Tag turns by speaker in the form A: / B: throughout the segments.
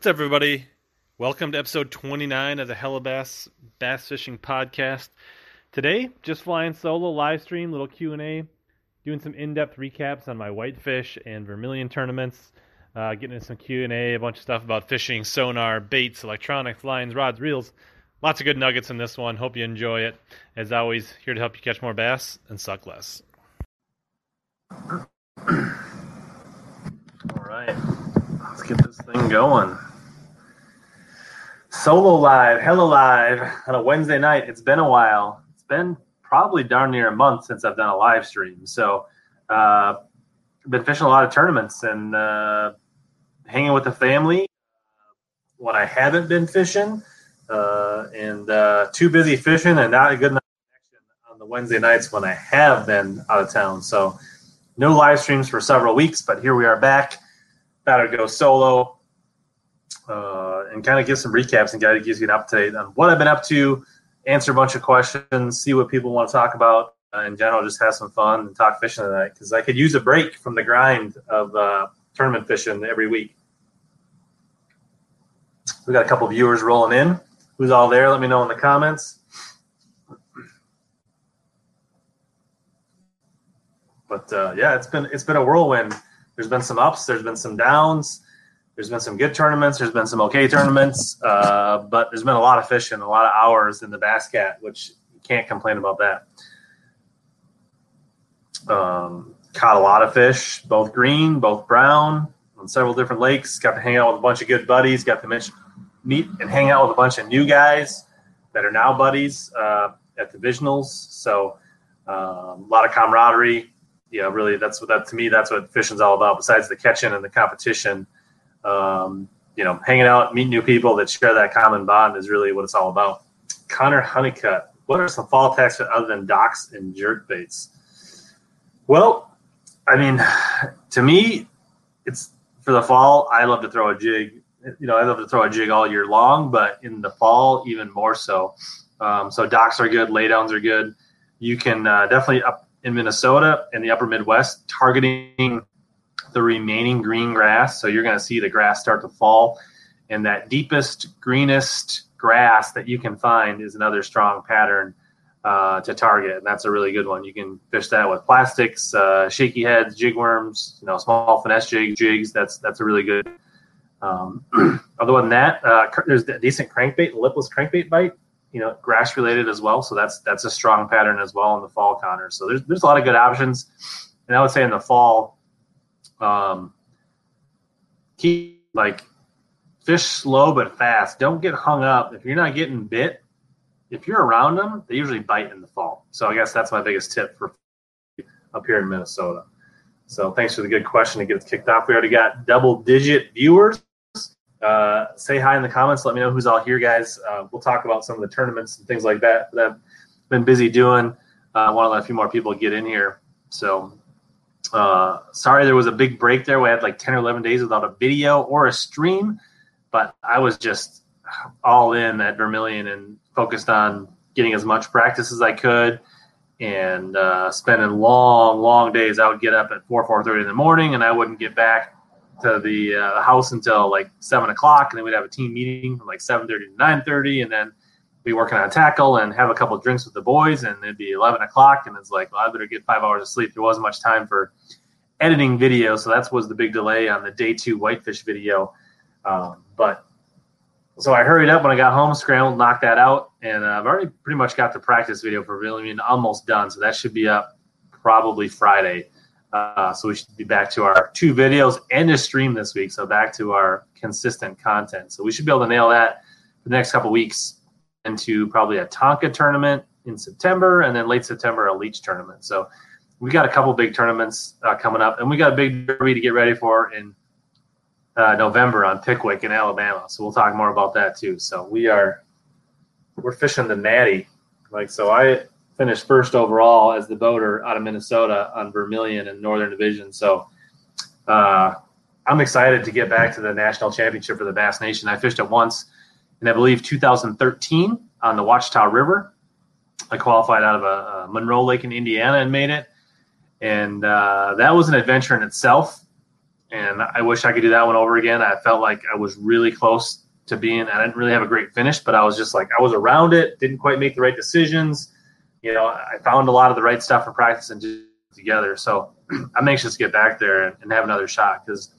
A: What's up, everybody? Welcome to episode 29 of the Hellabass Bass Fishing Podcast. Today, just flying solo live stream, little Q&A, doing some in-depth recaps on my whitefish and vermilion tournaments, uh, getting into some Q&A, a bunch of stuff about fishing, sonar, baits, electronics, lines, rods, reels. Lots of good nuggets in this one. Hope you enjoy it. As always, here to help you catch more bass and suck less.
B: All right, let's get this thing going. Solo live, hello live on a Wednesday night. It's been a while. It's been probably darn near a month since I've done a live stream. So, uh, been fishing a lot of tournaments and uh, hanging with the family. When I haven't been fishing, uh, and uh, too busy fishing and not a good enough connection on the Wednesday nights when I have been out of town. So, no live streams for several weeks, but here we are back. About to go solo uh, and kind of give some recaps and kind of gives you an update on what I've been up to, answer a bunch of questions, see what people want to talk about uh, in general, just have some fun and talk fishing tonight because I could use a break from the grind of uh, tournament fishing every week. We got a couple viewers rolling in. Who's all there? Let me know in the comments. But uh, yeah, it's been it's been a whirlwind. There's been some ups. There's been some downs. There's been some good tournaments. There's been some okay tournaments. Uh, but there's been a lot of fishing, a lot of hours in the basket, which you can't complain about that. Um, caught a lot of fish, both green, both brown, on several different lakes. Got to hang out with a bunch of good buddies. Got to meet and hang out with a bunch of new guys that are now buddies uh, at divisionals. So um, a lot of camaraderie. Yeah, really, that's what that to me. That's what fishing's all about. Besides the catching and the competition, um, you know, hanging out, meeting new people that share that common bond is really what it's all about. Connor Honeycutt, what are some fall tactics other than docks and jerk baits? Well, I mean, to me, it's for the fall. I love to throw a jig. You know, I love to throw a jig all year long, but in the fall, even more so. Um, so docks are good, laydowns are good. You can uh, definitely up in Minnesota and the upper Midwest targeting the remaining green grass. So you're going to see the grass start to fall. And that deepest, greenest grass that you can find is another strong pattern uh, to target. And that's a really good one. You can fish that with plastics, uh, shaky heads, jig worms, you know, small finesse jig, jigs. That's that's a really good. Um, other than that, uh, there's a decent crankbait, lipless crankbait bite. You know, grass related as well. So that's that's a strong pattern as well in the fall, Connor. So there's there's a lot of good options. And I would say in the fall, um, keep like fish slow but fast. Don't get hung up. If you're not getting bit, if you're around them, they usually bite in the fall. So I guess that's my biggest tip for up here in Minnesota. So thanks for the good question to get us kicked off. We already got double digit viewers. Uh, say hi in the comments. Let me know who's all here, guys. Uh, we'll talk about some of the tournaments and things like that that I've been busy doing. Uh, I want to let a few more people get in here. So uh, sorry, there was a big break there. We had like 10 or 11 days without a video or a stream, but I was just all in at Vermilion and focused on getting as much practice as I could and uh, spending long, long days. I would get up at 4, 4.30 in the morning and I wouldn't get back to the, uh, house until like 7 o'clock. And then we'd have a team meeting from like 7.30 to 9.30 and then be working on tackle and have a couple drinks with the boys, and it'd be 11 o'clock, and it's like, well, I better get five hours of sleep. There wasn't much time for editing video, so that was the big delay on the day two whitefish video. Um, but so I hurried up when I got home, scrambled, knocked that out, and I've already pretty much got the practice video for really almost done. So that should be up probably Friday. Uh, so we should be back to our two videos and a stream this week. So back to our consistent content. So we should be able to nail that for the next couple weeks into probably a Tonka tournament in September, and then late September a Leech tournament. So we got a couple big tournaments uh, coming up, and we got a big derby to get ready for in uh, November on Pickwick in Alabama. So we'll talk more about that too. So we are we're fishing the Natty. Like so, I finished first overall as the boater out of Minnesota on Vermilion and Northern Division. So uh, I'm excited to get back to the national championship for the Bass Nation. I fished it once in I believe 2013 on the Ouachita River. I qualified out of a, a Monroe Lake in Indiana and made it, and uh, that was an adventure in itself. and I wish I could do that one over again. I felt like I was really close to being. I didn't really have a great finish, but I was just like I was around it. Didn't quite make the right decisions. You know, I found a lot of the right stuff for practice and just together. So I'm anxious to get back there and, and have another shot because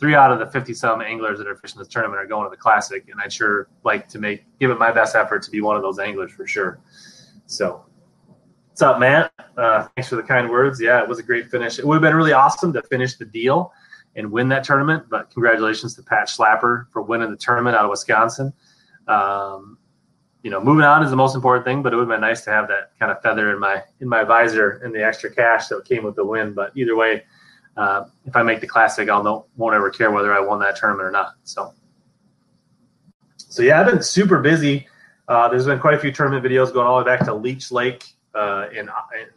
B: three out of the 50 some anglers that are fishing this tournament are going to the classic, and I'd sure like to make give it my best effort to be one of those anglers for sure. So What's up, Matt? Uh, thanks for the kind words. Yeah, it was a great finish. It would have been really awesome to finish the deal and win that tournament, but congratulations to Pat Schlapper for winning the tournament out of Wisconsin. Um, you know, moving on is the most important thing, but it would have been nice to have that kind of feather in my in my visor and the extra cash that came with the win. But either way, uh, if I make the classic, I'll know won't ever care whether I won that tournament or not. So, so yeah, I've been super busy. Uh, there's been quite a few tournament videos going all the way back to Leech Lake uh, in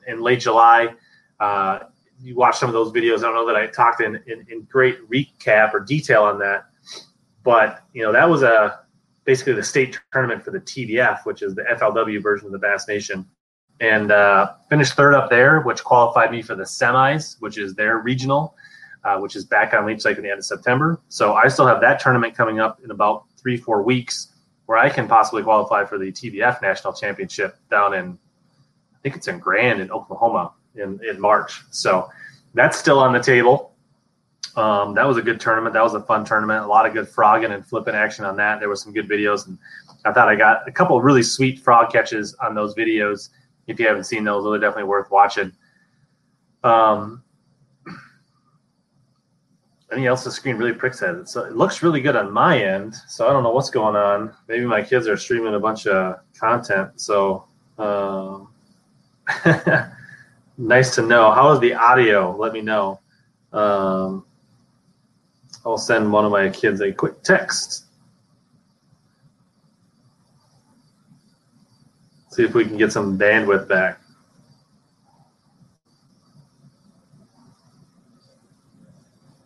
B: in late July. Uh, you watch some of those videos. I don't know that I talked in, in, in great recap or detail on that, but you know that was a basically the state tournament for the TBF, which is the FLW version of the Bass Nation, and uh, finished third up there, which qualified me for the semis, which is their regional, uh, which is back on Leech Lake in the end of September. So I still have that tournament coming up in about three four weeks, where I can possibly qualify for the TBF National Championship down in I think it's in Grand in Oklahoma in, in March. So that's still on the table. Um, that was a good tournament. That was a fun tournament. A lot of good frogging and flipping action on that. There was some good videos, and I thought I got a couple of really sweet frog catches on those videos. If you haven't seen those, they're definitely worth watching. Um, anything else the screen really pricks at it. So it looks really good on my end. So I don't know what's going on. Maybe my kids are streaming a bunch of content. So um, nice to know. How is the audio? Let me know. Um, I'll send one of my kids a quick text. See if we can get some bandwidth back.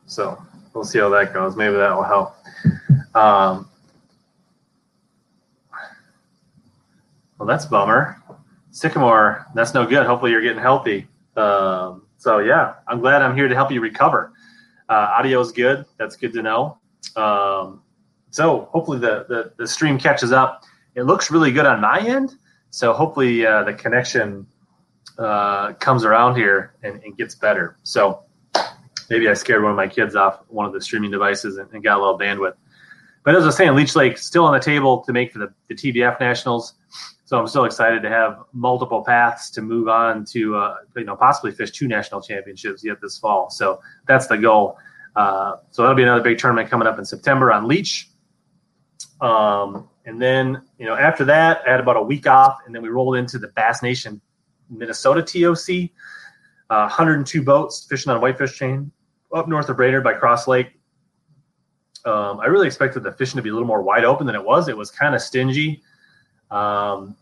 B: So we'll see how that goes. Maybe that will help. Um, well, that's bummer. Sycamore, that's no good. Hopefully, you're getting healthy. Um, so yeah, I'm glad I'm here to help you recover. Uh, audio is good. That's good to know. Um, so hopefully the, the, the stream catches up. It looks really good on my end. So hopefully uh, the connection uh, comes around here and, and, gets better. So maybe I scared one of my kids off one of the streaming devices and, and got a little bandwidth. But as I was saying, Leech Lake still on the table to make for the, the TBF Nationals. So I'm still excited to have multiple paths to move on to uh, you know possibly fish two national championships yet this fall. So that's the goal. Uh, so that'll be another big tournament coming up in September on Leech. Um, and then you know after that, I had about a week off, and then we rolled into the Bass Nation Minnesota TOC. Uh, 102 boats fishing on Whitefish Chain up north of Brainerd by Cross Lake. Um, I really expected the fishing to be a little more wide open than it was. It was kind of stingy. Um,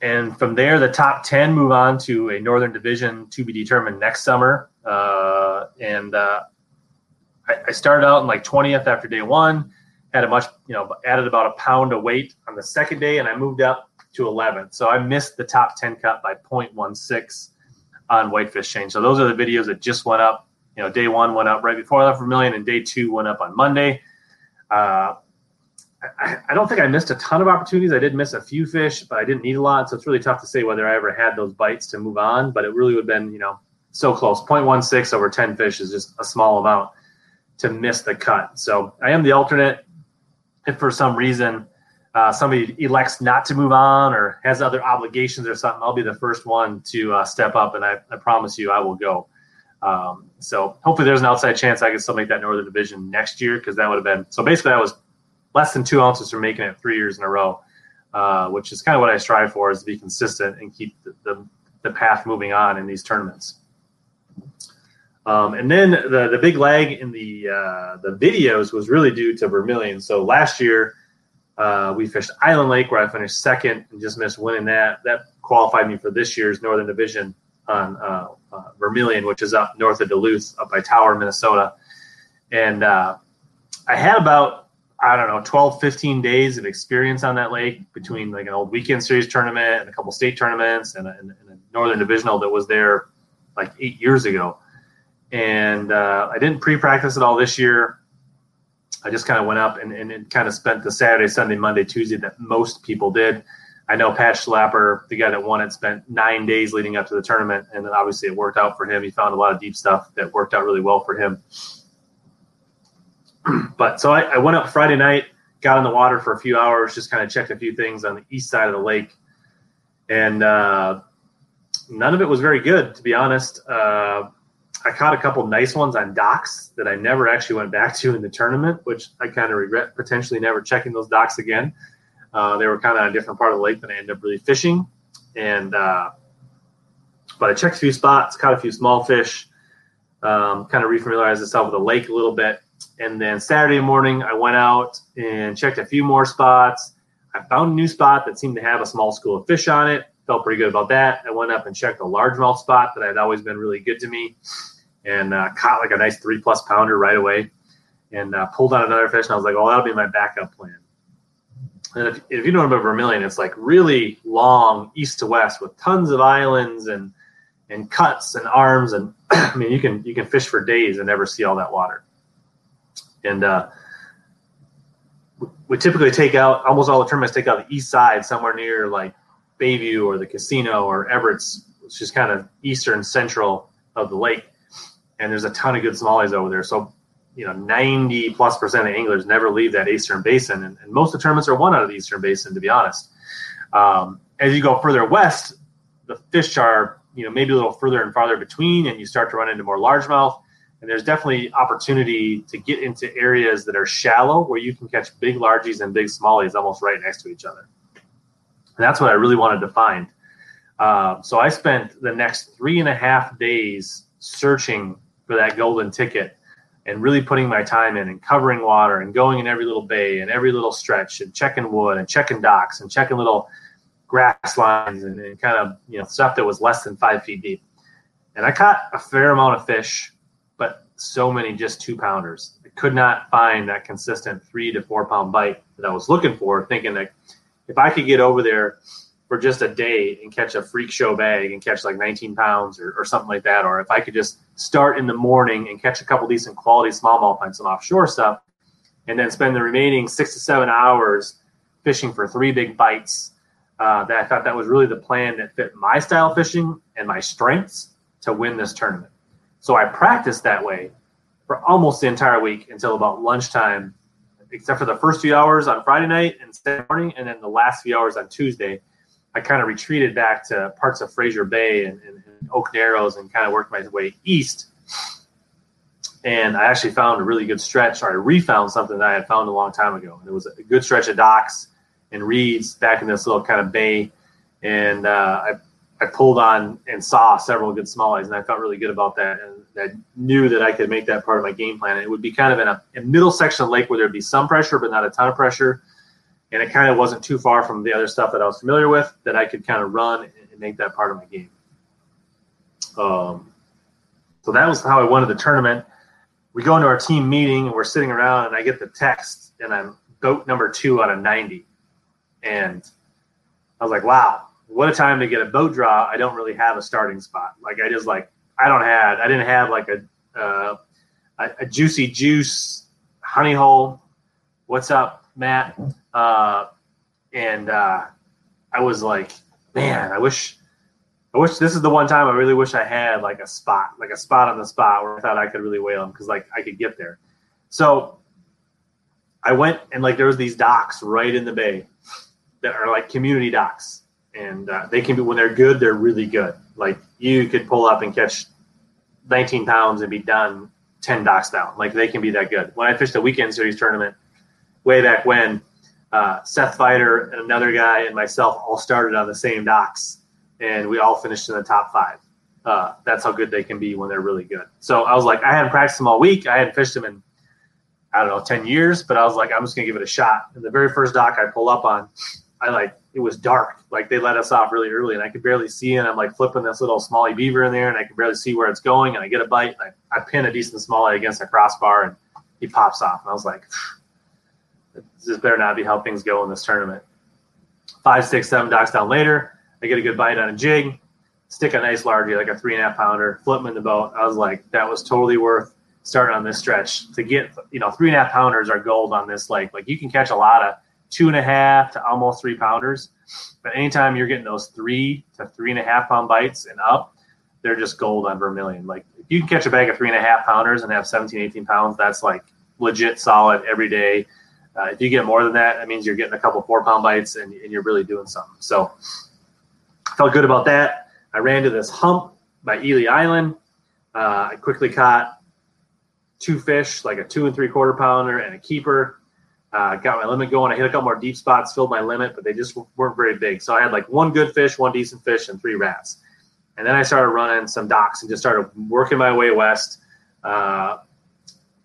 B: and from there, the top 10 move on to a Northern Division to be determined next summer. Uh, and uh, I, I, started out in like 20th after day one, had a much, you know, added about a pound of weight on the second day, and I moved up to 11th. So I missed the top 10 cut by 0.16 on Whitefish Chain. So those are the videos that just went up. You know, day one went up right before I left Vermilion, and day two went up on Monday. Uh, I, I, don't think I missed a ton of opportunities. I did miss a few fish, but I didn't need a lot. So it's really tough to say whether I ever had those bites to move on. But it really would have been, you know, so close. 0.16 over 10 fish is just a small amount to miss the cut. So I am the alternate. If for some reason uh, somebody elects not to move on or has other obligations or something, I'll be the first one to uh, step up. And I, I, promise you, I will go. Um, so hopefully there's an outside chance I can still make that Northern Division next year because that would have been so basically I was less than two ounces from making it three years in a row, uh, which is kind of what I strive for is to be consistent and keep the, the, the path moving on in these tournaments. Um, and then the, the big lag in the uh, the videos was really due to Vermilion. So last year uh, we fished Island Lake where I finished second and just missed winning that. That qualified me for this year's Northern Division on uh, uh Vermilion, which is up north of Duluth, up by Tower, Minnesota. And uh, I had about I don't know, 12, 15 days of experience on that lake between like an old weekend series tournament and a couple state tournaments and a, and a Northern Divisional that was there like eight years ago. And uh, I didn't pre-practice at all this year. I just kind of went up and, and, kind of spent the Saturday, Sunday, Monday, Tuesday that most people did. I know Pat Schlapper, the guy that won it, spent nine days leading up to the tournament, and obviously it worked out for him. He found a lot of deep stuff that worked out really well for him. but so I, I went up Friday night, got in the water for a few hours, just kind of checked a few things on the east side of the lake, and uh, none of it was very good, to be honest. Uh, I caught a couple nice ones on docks that I never actually went back to in the tournament, which I kind of regret potentially never checking those docks again. Uh, they were kind of on a different part of the lake than I ended up really fishing, and uh, but I checked a few spots, caught a few small fish, um, kind of refamiliarized myself with the lake a little bit, and then Saturday morning I went out and checked a few more spots. I found a new spot that seemed to have a small school of fish on it. Felt pretty good about that. I went up and checked a largemouth spot that had always been really good to me and uh, caught like a nice three plus pounder right away and uh, pulled out another fish. And I was like, oh, that'll be my backup plan. And if, if you don't know about Vermilion, it's like really long east to west with tons of islands and and cuts and arms. And I mean, you can you can fish for days and never see all that water. And uh, we typically take out almost all the tournaments take out the east side somewhere near like Bayview or the casino or Everett's, which is kind of eastern central of the lake and there's a ton of good smallies over there. So, you know, 90 plus percent of anglers never leave that eastern basin, and, and most of the tournaments are won out of the eastern basin, to be honest. Um, as you go further west, the fish are, you know, maybe a little further and farther between, and you start to run into more largemouth. And there's definitely opportunity to get into areas that are shallow where you can catch big largies and big smallies almost right next to each other. And that's what I really wanted to find. Uh, so I spent the next three and a half days searching for that golden ticket and really putting my time in and covering water and going in every little bay and every little stretch and checking wood and checking docks and checking little grass lines and, and, kind of you know stuff that was less than five feet deep. And I caught a fair amount of fish, but so many just two pounders. I could not find that consistent three to four pound bite that I was looking for, thinking that if I could get over there for just a day and catch a freak show bag and catch like 19 pounds or, or something like that, or if I could just start in the morning and catch a couple decent quality smallmouth on some offshore stuff, and then spend the remaining six to seven hours fishing for three big bites. Uh, that I thought that was really the plan that fit my style of fishing and my strengths to win this tournament. So I practiced that way for almost the entire week until about lunchtime, except for the first few hours on Friday night and Saturday morning, and then the last few hours on Tuesday I kind of retreated back to parts of Fraser Bay and, and, and Oak Narrows and kind of worked my way east. And I actually found a really good stretch, or I refound something that I had found a long time ago. And it was a good stretch of docks and reeds back in this little kind of bay. And uh, I, I pulled on and saw several good smallies, and I felt really good about that. And I knew that I could make that part of my game plan. And it would be kind of in a, a middle section of lake where there'd be some pressure, but not a ton of pressure and it kind of wasn't too far from the other stuff that I was familiar with that I could kind of run and make that part of my game. Um, so that was how I won the tournament. We go into our team meeting and we're sitting around and I get the text and I'm boat number two out of 90. And I was like, wow, what a time to get a boat draw. I don't really have a starting spot. Like I just like, I don't have, I didn't have like a, uh, a, a juicy juice honey hole. What's up, Matt? Uh, and uh, I was like, man, I wish, I wish this is the one time I really wish I had like a spot, like a spot on the spot where I thought I could really whale them because like I could get there. So I went and like there was these docks right in the bay that are like community docks, and uh, they can be when they're good, they're really good. Like you could pull up and catch 19 pounds and be done 10 docks down. Like they can be that good. When I fished the weekend series tournament way back when, uh, Seth Feider and another guy and myself all started on the same docks, and we all finished in the top five. Uh, that's how good they can be when they're really good. So I was like, I hadn't practiced them all week. I hadn't fished them in, I don't know, 10 years, but I was like, I'm just going to give it a shot. And the very first dock I pull up on, I like, it was dark. Like they let us off really early and I could barely see. And I'm like flipping this little smallie beaver in there and I can barely see where it's going. And I get a bite and I, I pin a decent smallie against a crossbar and he pops off. And I was like, this better not be how things go in this tournament. Five, six, seven docks down later, I get a good bite on a jig. stick a nice largie, like a three and a half pounder, flip in the boat. I was like, that was totally worth starting on this stretch to get, you know, three and a half pounders are gold on this lake. Like you can catch a lot of two and a half to almost three pounders, but anytime you're getting those three to three and a half pound bites and up, they're just gold on Vermilion. Like if you can catch a bag of three and a half pounders and have 17, 18 pounds, that's like legit solid every day. Uh, if you get more than that, that means you're getting a couple four pound bites and, and you're really doing something. So felt good about that. I ran to this hump by Ely Island. Uh, I quickly caught two fish, like a two and three quarter pounder and a keeper. Uh, got my limit going. I hit a couple more deep spots, filled my limit, but they just weren't very big. So I had like one good fish, one decent fish, and three rats. And then I started running some docks and just started working my way west. Uh,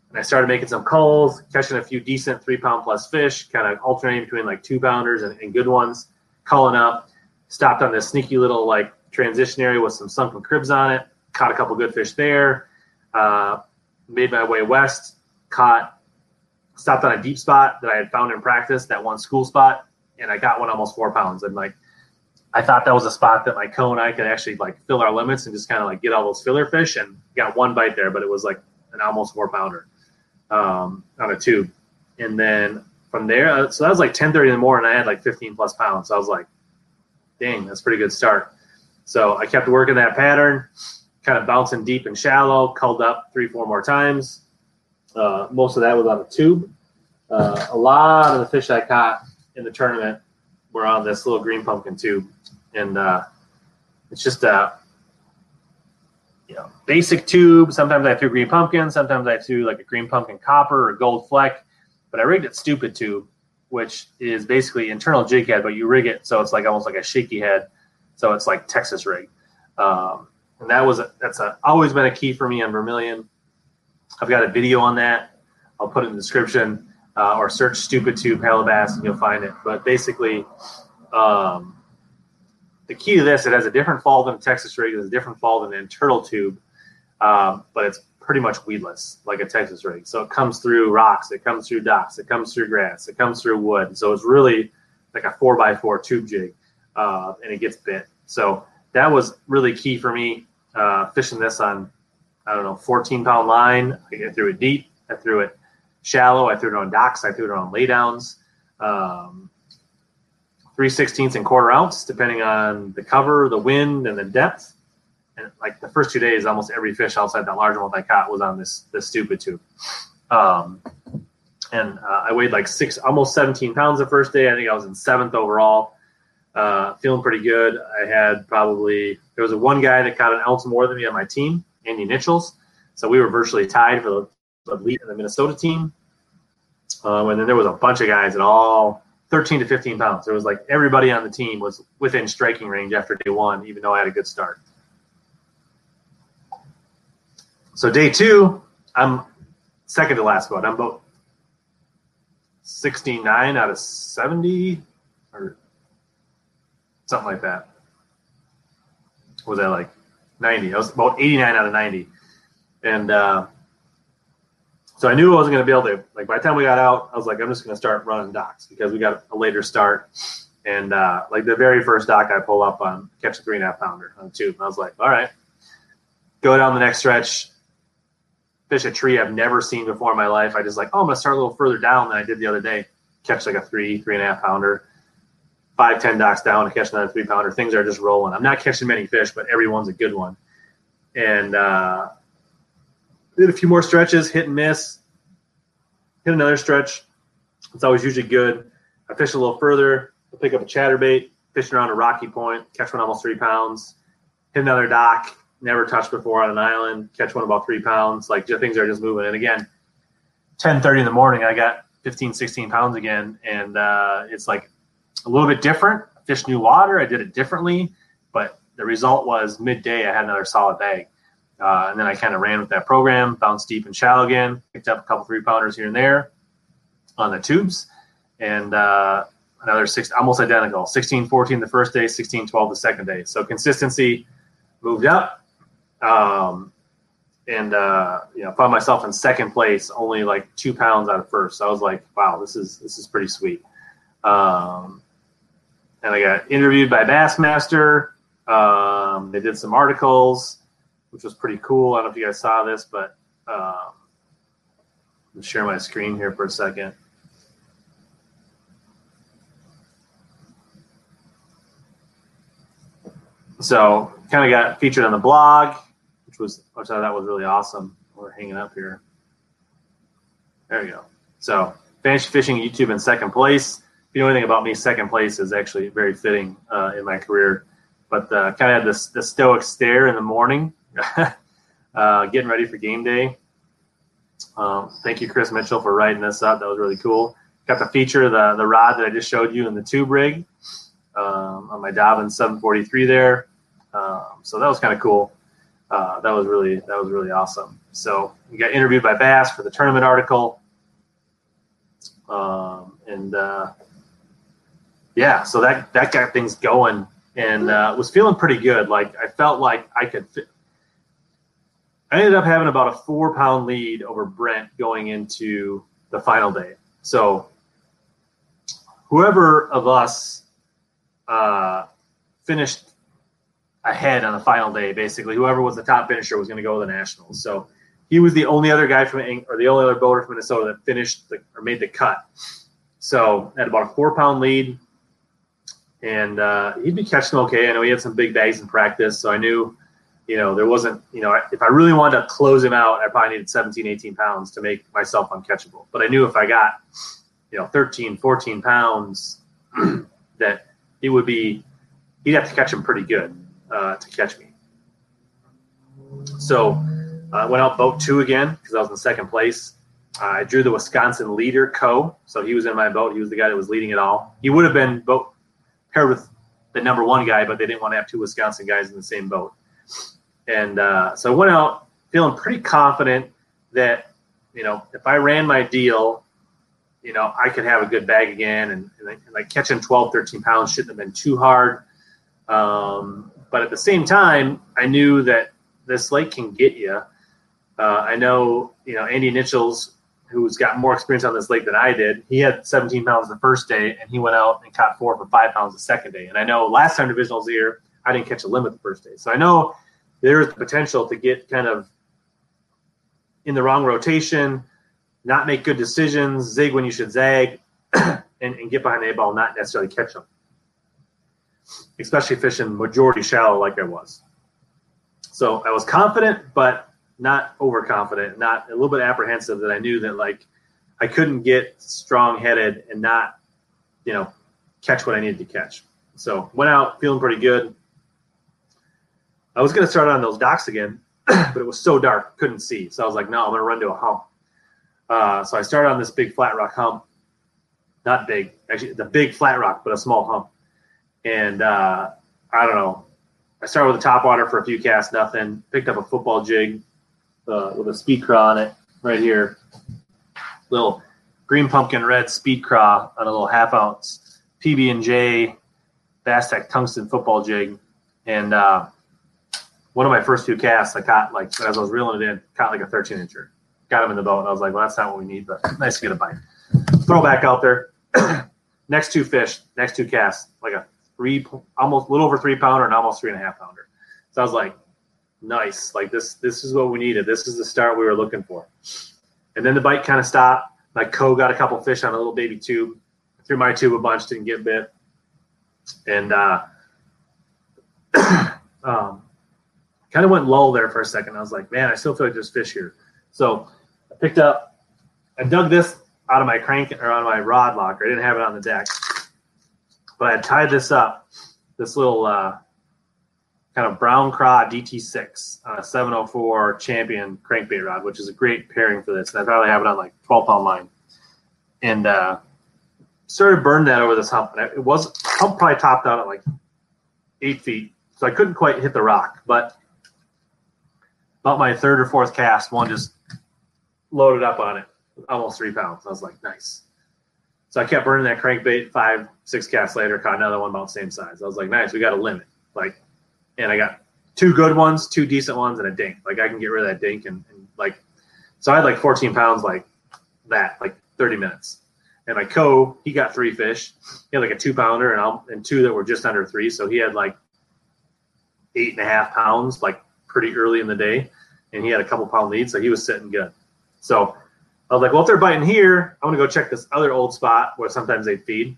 B: and I started making some calls, catching a few decent three pound plus fish, kind of alternating between like two pounders and, and good ones, calling up. Stopped on this sneaky little like transition area with some sunken cribs on it. Caught a couple good fish there. Uh, made my way west. Caught, stopped on a deep spot that I had found in practice, that one school spot, and I got one almost four pounds. And like, I thought that was a spot that my co and I could actually like fill our limits and just kind of like get all those filler fish. And got one bite there, but it was like an almost four pounder um, on a tube. And then from there, uh, so that was like 10:30 in the morning. I had like 15 plus pounds. So I was like, dang, that's a pretty good start. So I kept working that pattern, kind of bouncing deep and shallow, culled up three, four more times. Uh, most of that was on a tube. Uh, a lot of the fish I caught in the tournament were on this little green pumpkin tube, and uh, it's just a you know basic tube. Sometimes I threw green pumpkin, sometimes I threw like a green pumpkin copper or gold fleck, but I rigged it stupid tube, which is basically internal jig head, but you rig it so it's like almost like a shaky head so it's like Texas rig. Um, and that was a, that's a, always been a key for me on Vermilion. I've got a video on that. I'll put it in the description uh, or search stupid tube Hellabass and you'll find it. But basically, um, the key to this, it has a different fall than a Texas rig. It has a different fall than an turtle tube, um, but it's pretty much weedless like a Texas rig. So it comes through rocks, it comes through docks, it comes through grass, it comes through wood. So it's really like a four by four tube jig uh, and it gets bit. So that was really key for me uh, fishing this on, I don't know, 14 pound line. I threw it deep. I threw it shallow. I threw it on docks. I threw it on laydowns. Um, 3 16ths and quarter ounce, depending on the cover, the wind, and the depth. And like the first two days, almost every fish outside that large one I caught was on this this stupid tube. Um, and uh, I weighed like six, almost 17 pounds the first day. I think I was in seventh overall uh, feeling pretty good. I had probably there was a one guy that caught an ounce more than me on my team, Andy Nichols. So we were virtually tied for the, lead in the Minnesota team. Um, and then there was a bunch of guys at all 13 to 15 pounds. It was like everybody on the team was within striking range after day one, even though I had a good start. So day two, I'm second to last boat. I'm about 69 out of 70 or something like that. was that like 90? I was about 89 out of 90. And uh, so I knew I wasn't going to be able to, like, by the time we got out, I was like, I'm just going to start running docks because we got a later start. And uh, like the very first dock I pull up on, catch a three and a half pounder on. And I was like, all right, go down the next stretch, fish a tree I've never seen before in my life. I just like, oh, I'm going to start a little further down than I did the other day. Catch like a three, three and a half pounder five, ten docks down to catch another three pounder. Things are just rolling. I'm not catching many fish, but everyone's a good one. And uh, did a few more stretches, hit and miss. Hit another stretch. It's always usually good. I fish a little further. I pick up a chatterbait, fishing around a rocky point, catch one almost three pounds. Hit another dock, never touched before on an island, catch one about three pounds. Like things are just moving. And again, 10:30 in the morning, I got 15, 16 pounds again, and uh, it's like a little bit different. Fish new water. I did it differently, but the result was midday I had another solid bag. Uh, and then I kind of ran with that program, bounced deep and shallow again, picked up a couple three pounders here and there on the tubes, and uh, another six, almost identical 16 14 the first day, 16 12 the second day. So consistency moved up. Um, and uh, you know, found myself in second place, only like two pounds out of first. So I was like, wow, this is this is pretty sweet. Um, and I got interviewed by Bassmaster. Um, they did some articles, which was pretty cool. I don't know if you guys saw this, but um, share my screen here for a second. So kind of got featured on the blog, which was which I thought was really awesome. We're hanging up here. There we go. So fantasy fishing YouTube in second place. If you know anything about me, second place is actually very fitting uh, in my career. But uh, kind of had this the stoic stare in the morning, uh, getting ready for game day. Um, thank you, Chris Mitchell, for writing this up. That was really cool. Got the feature the the rod that I just showed you in the tube rig um, on my Dobyns 743 there. Um, so that was kind of cool. Uh, that was really that was really awesome. So we got interviewed by Bass for the tournament article, um, and uh, yeah, so that that got things going, and uh, was feeling pretty good. Like I felt like I could. I ended up having about a four pound lead over Brent going into the final day. So whoever of us uh, finished ahead on the final day. Basically, whoever was the top finisher was going to go to the nationals. So he was the only other guy from or the only other boater from Minnesota that finished the, or made the cut. So had about a four pound lead, and uh, he'd be catching okay. I know he had some big bags in practice, so I knew. You know, there wasn't, you know, if I really wanted to close him out, I probably needed 17, 18 pounds to make myself uncatchable. But I knew if I got, you know, 13, 14 pounds, that it would be, he'd have to catch him pretty good uh, to catch me. So I uh, went out boat two again because I was in second place. Uh, I drew the Wisconsin leader Co. So he was in my boat. He was the guy that was leading it all. He would have been boat paired with the number one guy, but they didn't want to have two Wisconsin guys in the same boat. And uh, so I went out feeling pretty confident that you know if I ran my deal, you know I could have a good bag again, and, and, and like catching 12, 13 pounds shouldn't have been too hard. Um, but at the same time, I knew that this lake can get you. Uh, I know, you know, Andy Nichols, who's got more experience on this lake than I did, he had 17 pounds the first day, and he went out and caught four for five pounds the second day. And I know last time divisionals here, I didn't catch a limit the first day. So I know there's the potential to get kind of in the wrong rotation, not make good decisions, zig when you should zag, and, and get behind the ball, not necessarily catch them especially fishing majority shallow like I was. So I was confident, but not overconfident, not a little bit apprehensive that I knew that like I couldn't get strong headed and not, you know, catch what I needed to catch. So went out feeling pretty good. I was going to start on those docks again, but it was so dark, couldn't see. So I was like, no, I'm going to run to a hump. Uh, so I started on this big flat rock hump. Not big, actually, the big flat rock, but a small hump and uh, I don't know. I started with a top water for a few casts, nothing. Picked up a football jig uh, with a speed craw on it right here. Little green pumpkin red speed craw on a little half ounce PB and J Bass Tech tungsten football jig, and uh, one of my first two casts, I caught like as I was reeling it in, caught like a 13 incher. Got him in the boat, and I was like, "Well, that's not what we need, but nice to get a bite." Throw back out there. next two fish, next two casts, like a three, almost a little over three pounder and almost three and a half pounder. So I was like, nice. Like this, this is what we needed. This is the start we were looking for. And then the bite kind of stopped. My co got a couple fish on a little baby tube. Threw my tube a bunch, didn't get bit. And uh, um, kind of went lull there for a second. I was like, man, I still feel like there's fish here. So I picked up, I dug this out of my crank or out of my rod locker. I didn't have it on the deck. But I tied this up, this little uh, kind of brown craw DT6 uh, 704 champion crankbait rod, which is a great pairing for this. And I probably have it on like 12 pound line. And uh, started burning that over this hump. And it was, hump probably topped out at like eight feet. So I couldn't quite hit the rock. But about my third or fourth cast, one just loaded up on it, almost three pounds. I was like, nice. So I kept burning that crankbait. Five, six casts later, caught another one about the same size. I was like, nice, we got a limit. Like, and I got two good ones, two decent ones, and a dink. Like I can get rid of that dink and, and like, so I had like 14 pounds like that, like 30 minutes. And my co, he got three fish. He had like a two pounder and, and two that were just under three. So he had like eight and a half pounds, like pretty early in the day, and he had a couple pound lead, so he was sitting good. So I was like, well, if they're biting here, I'm gonna go check this other old spot where sometimes they feed.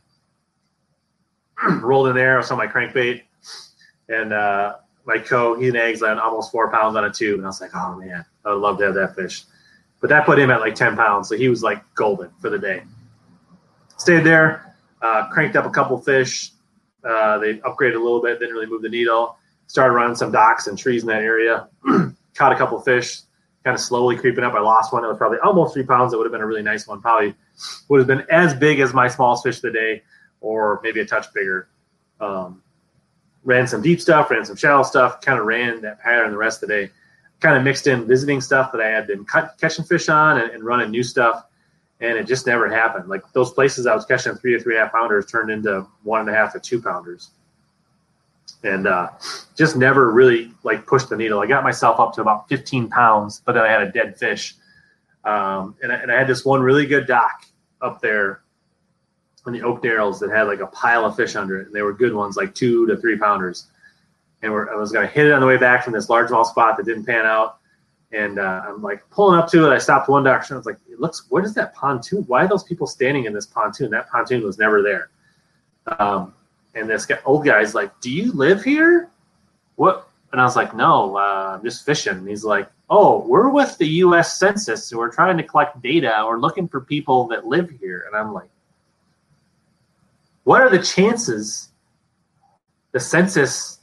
B: Rolled in there, I saw my crankbait, and uh, my co he and eggs on almost four pounds on a tube, and I was like, oh man, I would love to have that fish. But that put him at like ten pounds, so he was like golden for the day. Stayed there, uh, cranked up a couple fish. Uh, they upgraded a little bit, didn't really move the needle. Started running some docks and trees in that area. Caught a couple fish, kind of slowly creeping up. I lost one. It was probably almost three pounds. It would have been a really nice one. Probably would have been as big as my smallest fish of the day, or maybe a touch bigger. Um, ran some deep stuff, ran some shallow stuff, kind of ran that pattern the rest of the day. Kind of mixed in visiting stuff that I had been cut, catching fish on and, and, running new stuff, and it just never happened. Like those places I was catching three to three and a half pounders turned into one and a half to two pounders, and uh, just never really like pushed the needle. I got myself up to about 15 pounds, but then I had a dead fish, um, and, I, and I had this one really good dock up there on the Oakdales that had like a pile of fish under it, and they were good ones, like two to three pounders. And I was going to hit it on the way back from this largemouth spot that didn't pan out. And uh, I'm like pulling up to it. I stopped one direction. I was like, "It looks. What is that pontoon? Why are those people standing in this pontoon? That pontoon was never there." Um, and this guy, old guy's like, "Do you live here?" What? And I was like, "No, uh, I'm just fishing." And he's like, "Oh, we're with the U.S. Census, so we're trying to collect data. We're looking for people that live here." And I'm like, what are the chances the census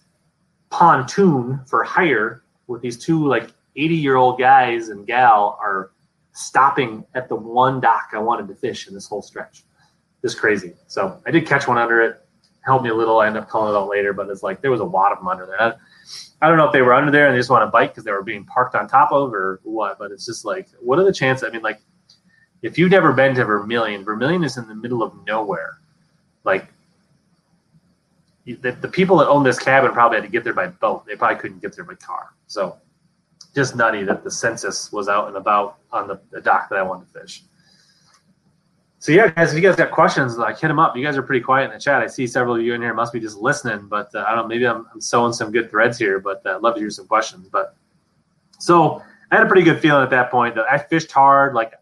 B: pontoon for hire with these two like 80 year old guys and gal are stopping at the one dock I wanted to fish in this whole stretch? Just crazy. So I did catch one under it. Helped me a little. I ended up calling it out later, but it's like there was a lot of them under there. I, I don't know if they were under there and they just want to bite because they were being parked on top of or what, but it's just like, what are the chances? I mean, like, if you've never been to Vermilion, Vermilion is in the middle of nowhere like the, the people that own this cabin probably had to get there by boat. They probably couldn't get there by car. So just nutty that the census was out and about on the, the dock that I wanted to fish. So yeah, guys, if you guys got questions, like hit them up. You guys are pretty quiet in the chat. I see several of you in here must be just listening, but uh, I don't know. Maybe I'm, I'm some good threads here, but uh, I'd love to hear some questions. But so I had a pretty good feeling at that point. I fished hard. Like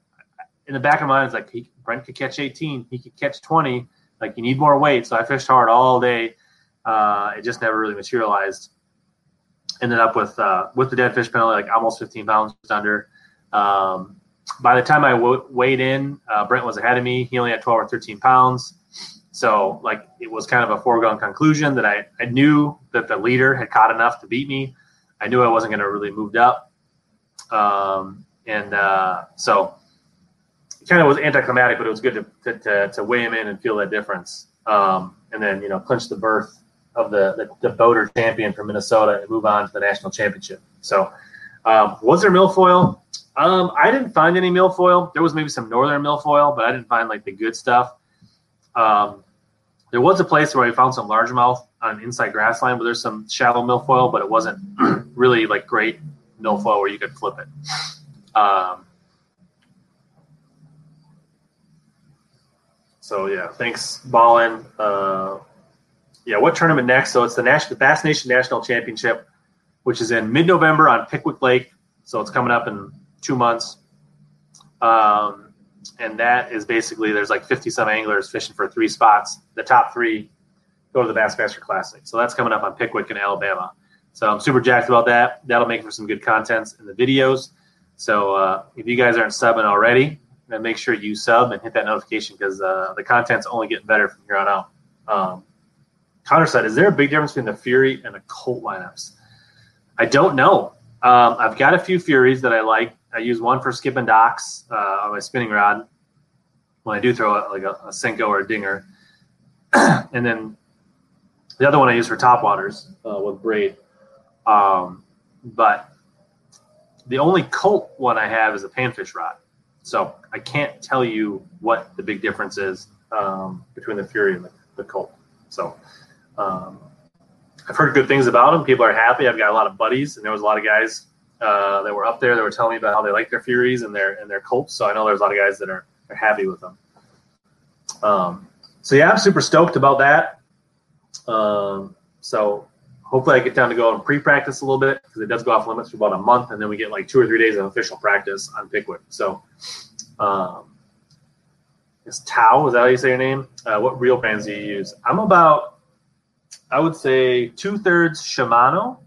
B: in the back of my mind, it's like he, Brent could catch 18, he could catch 20. Like you need more weight. So I fished hard all day. Uh, it just never really materialized. Ended up with uh, with the dead fish penalty, like almost 15 pounds under. Um, by the time I w- weighed in, uh, Brent was ahead of me. He only had 12 or 13 pounds. So like it was kind of a foregone conclusion that I, I knew that the leader had caught enough to beat me. I knew I wasn't going to really move up. Um, and uh, so it kind of was anticlimactic, but it was good to, to, to, to weigh him in and feel that difference. Um, and then, you know, clinch the berth of the, the, the boater champion from Minnesota and move on to the national championship. So, um, was there milfoil? Um, I didn't find any milfoil. There was maybe some northern milfoil, but I didn't find like the good stuff. Um, there was a place where I found some largemouth on inside grass line, but there's some shallow milfoil, but it wasn't really like great milfoil where you could flip it. Um, So yeah, thanks, Ballin. Uh, yeah, what tournament next? So it's the National Bass Nation National Championship, which is in mid-November on Pickwick Lake. So it's coming up in two months. Um, and that is basically there's like 50 some anglers fishing for three spots. The top three go to the Bassmaster Classic. So that's coming up on Pickwick in Alabama. So I'm super jacked about that. That'll make for some good contents in the videos. So uh, if you guys aren't subbing already, then make sure you sub and hit that notification because uh, the content's only getting better from here on out. Um, Connor said, "Is there a big difference between the Fury and the Colt lineups?" I don't know. Um, I've got a few Furies that I like. I use one for skipping docks uh, on my spinning rod when I do throw a, like a, a Senko or a dinger, and then the other one I use for top waters uh, with braid. Um, but the only Colt one I have is a panfish rod. So I can't tell you what the big difference is um, between the Fury and the, the Colt. So um, I've heard good things about them. People are happy. I've got a lot of buddies, and there was a lot of guys uh, that were up there that were telling me about how they like their Furies and their and their Colts. So I know there's a lot of guys that are, are happy with them. Um, so yeah, I'm super stoked about that. Um, so hopefully, I get down to go and pre-practice a little bit because it does go off limits for about a month, and then we get like two or three days of official practice on Pickwick. So, um, it's Tao. Is that how you say your name? Uh, what reel brands do you use? I'm about, I would say, two thirds Shimano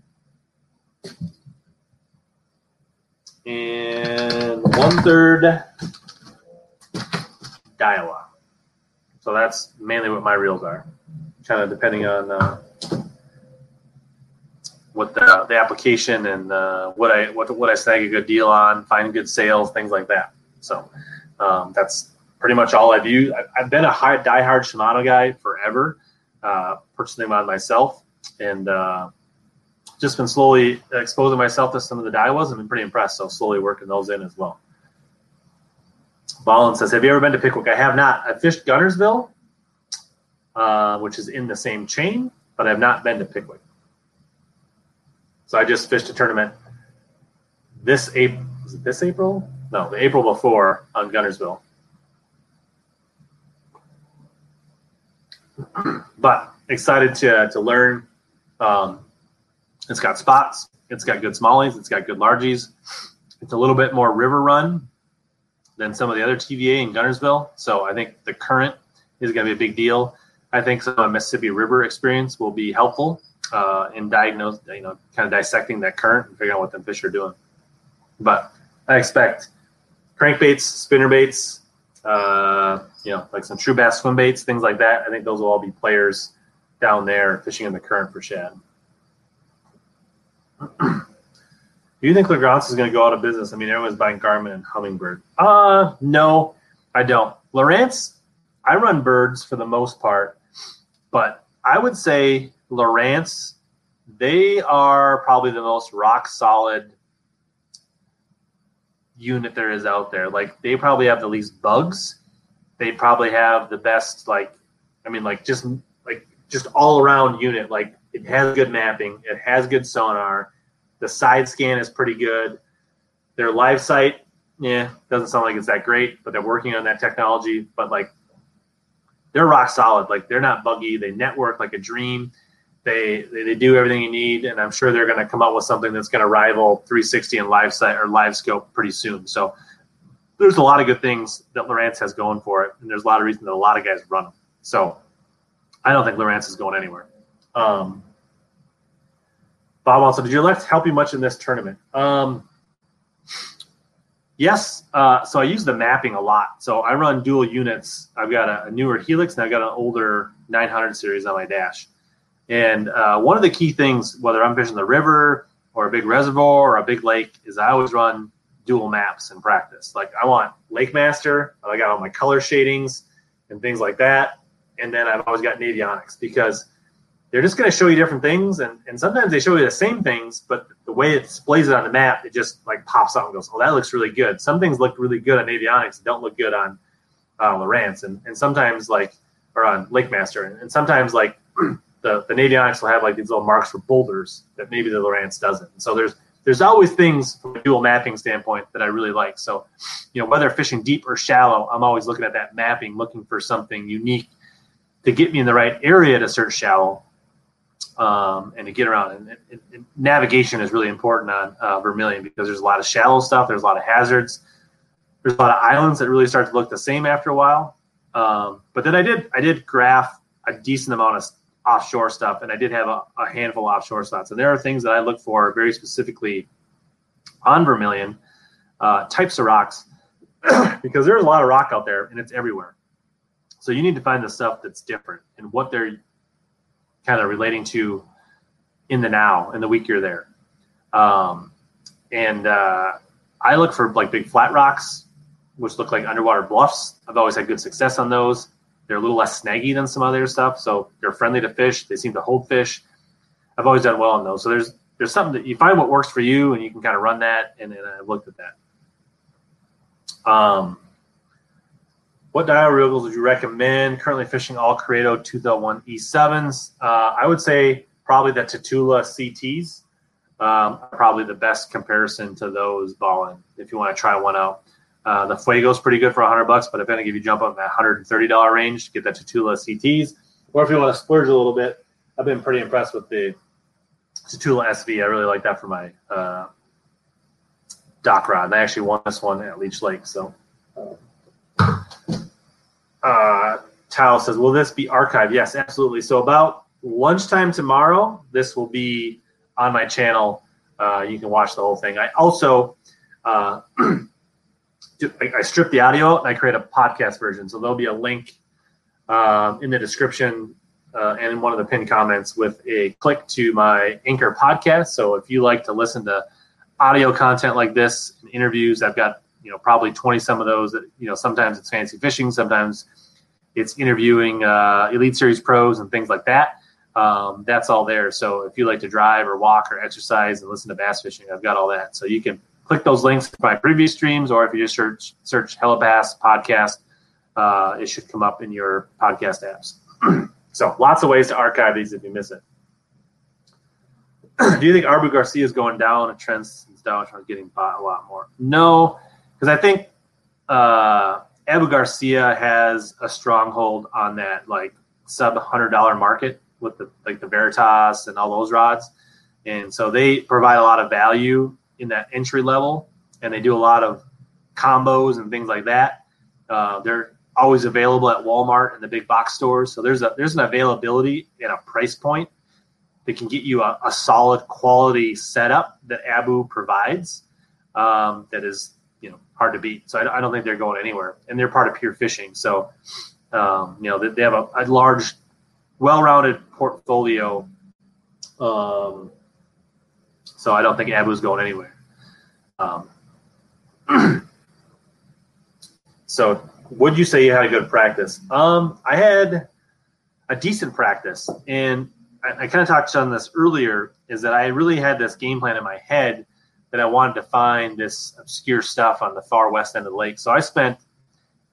B: and one third Daiwa. So that's mainly what my reels are, kind of depending on uh, what the, the application and uh, what I what what I snag a good deal on, find good sales, things like that. So um, that's pretty much all I've used. I've been a high diehard Shimano guy forever, uh, purchasing them on myself, and uh, just been slowly exposing myself to some of the Daiwas. I've been pretty impressed. So slowly working those in as well. Ballin says, "Have you ever been to Pickwick?" I have not. I fished Guntersville, uh, which is in the same chain, but I've not been to Pickwick. So I just fished a tournament this April. Was it this April? No, the April before on Guntersville. but excited to to learn. Um, it's got spots. It's got good smallies. It's got good largies. It's a little bit more river run than some of the other TVA in Guntersville. So I think the current is going to be a big deal. I think some of Mississippi River experience will be helpful uh, in diagnose, you know, kind of dissecting that current and figuring out what them fish are doing. But I expect crankbaits, spinnerbaits, uh, you know, like some true bass swim baits, things like that. I think those will all be players down there fishing in the current for shad. Do you think Lowrance is going to go out of business? I mean, everyone's buying Garmin and Humminbird. Uh, no, I don't. Lowrance, I run birds for the most part, but I would say Lowrance, they are probably the most rock solid unit there is out there. Like they probably have the least bugs. They probably have the best, like, I mean, like just like just all around unit. Like it has good mapping. It has good sonar the side scan is pretty good. Their LiveSight, yeah, doesn't sound like it's that great, but they're working on that technology. But like, they're rock solid. Like they're not buggy. They network like a dream. They they, they do everything you need, and I'm sure they're going to come out with something that's going to rival 360 and LiveSight or LiveScope pretty soon. So there's a lot of good things that Lowrance has going for it, and there's a lot of reasons that a lot of guys run them. So I don't think Lowrance is going anywhere. Um, Bob also, did your left help you much in this tournament? Um, yes. Uh, so I use the mapping a lot. So I run dual units. I've got a, a newer Helix and I've got an older 900 series on my dash. And uh, one of the key things, whether I'm fishing the river or a big reservoir or a big lake, is I always run dual maps in practice. Like I want LakeMaster, I got all my color shadings and things like that. And then I've always got Navionics because – they're just going to show you different things and, and sometimes they show you the same things but the way it displays it on the map it just like pops out and goes oh that looks really good. Some things look really good on Navionics don't look good on uh, Lowrance and, and sometimes like or on LakeMaster and, and sometimes like the, the navionics will have like these little marks for boulders that maybe the Lowrance doesn't. And so there's there's always things from a dual mapping standpoint that I really like. So, you know, whether fishing deep or shallow, I'm always looking at that mapping, looking for something unique to get me in the right area to search shallow um, and to get around. And, and, and, navigation is really important on uh, Vermilion because there's a lot of shallow stuff, there's a lot of hazards, there's a lot of islands that really start to look the same after a while. Um, but then I did I did graph a decent amount of offshore stuff, and I did have a, a handful of offshore spots. And there are things that I look for very specifically on Vermilion uh, types of rocks because there's a lot of rock out there and it's everywhere. So you need to find the stuff that's different and what they're kind of relating to in the now in the week you're there. Um, and uh, I look for like big flat rocks, which look like underwater bluffs. I've always had good success on those. They're a little less snaggy than some other stuff, so they're friendly to fish. They seem to hold fish. I've always done well on those. So there's there's something that you find what works for you, and you can kind of run that. And, and I've looked at that. Um, what Daiwa reels would you recommend? Currently fishing all Credo 2001 E7s. Uh, I would say probably the Tatula CTs. Um, probably the best comparison to those Ballin if you want to try one out. Uh, the Fuego is pretty good for 100 bucks, but if anything, if you jump up that $130 range, get that Tatula CTs. Or if you want to splurge a little bit, I've been pretty impressed with the Tatula SV. I really like that for my uh, dock rod. And I actually won this one at Leech Lake. So, uh, Tile says, "Will this be archived?" Yes, absolutely. So about lunchtime tomorrow, this will be on my channel. Uh, you can watch the whole thing. I also uh, I, strip the audio and I create a podcast version. So there'll be a link um, in the description uh, and in one of the pinned comments with a click to my Anchor podcast. So if you like to listen to audio content like this interviews, I've got you know probably 20 some of those. That, you know sometimes it's fancy fishing, sometimes it's interviewing uh, Elite Series pros and things like that. Um, that's all there. So if you like to drive or walk or exercise and listen to bass fishing, I've got all that. So you can click those links to my previous streams, or if you just search search Hellabass podcast, uh, it should come up in your podcast apps. so lots of ways to archive these if you miss it. Do you think Abu Garcia is going down a trend since Dow is getting bought a lot more? No, because I think uh, Abu Garcia has a stronghold on that like sub hundred dollar market with the like the Veritas and all those rods, and so they provide a lot of value in that entry level, and they do a lot of combos and things like that. Uh, they're always available at Walmart and the big box stores. So there's a there's an availability and a price point that can get you a, a solid quality setup that Abu provides. Um, that is you know hard to beat. So I, I, don't think they're going anywhere, and they're part of Pure Fishing. So um, you know they, they have a, a large, well-rounded portfolio. Um, so I don't think Abu's going anywhere. Um, so would you say you had a good practice? Um, I had a decent practice, and I, I kind of talked on this earlier. Is that I really had this game plan in my head that I wanted to find this obscure stuff on the far west end of the lake. So I spent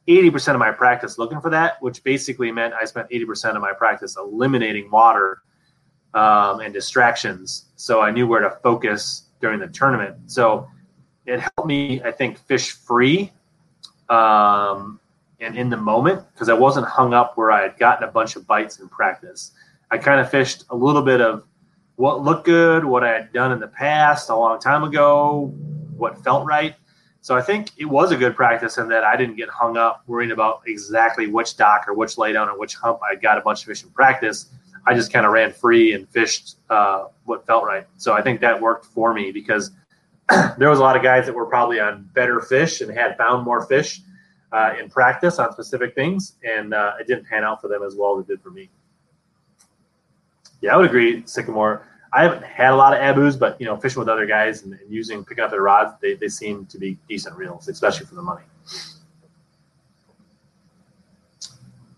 B: 80% of my practice looking for that, which basically meant I spent 80% of my practice eliminating water um, and distractions. So I knew where to focus during the tournament. So it helped me, I think, fish free um, and in the moment because I wasn't hung up where I had gotten a bunch of bites in practice. I kind of fished a little bit of what looked good, what I had done in the past a long time ago, what felt right. So I think it was a good practice in that I didn't get hung up worrying about exactly which dock or which laydown or which hump I got a bunch of fish in practice. I just kind of ran free and fished uh, what felt right. So I think that worked for me because there was a lot of guys that were probably on better fish and had found more fish uh, in practice on specific things, and uh, it didn't pan out for them as well as it did for me. Yeah, I would agree, Sycamore. I haven't had a lot of abus, but you know, fishing with other guys and, and using picking up their rods, they, they seem to be decent reels, especially for the money.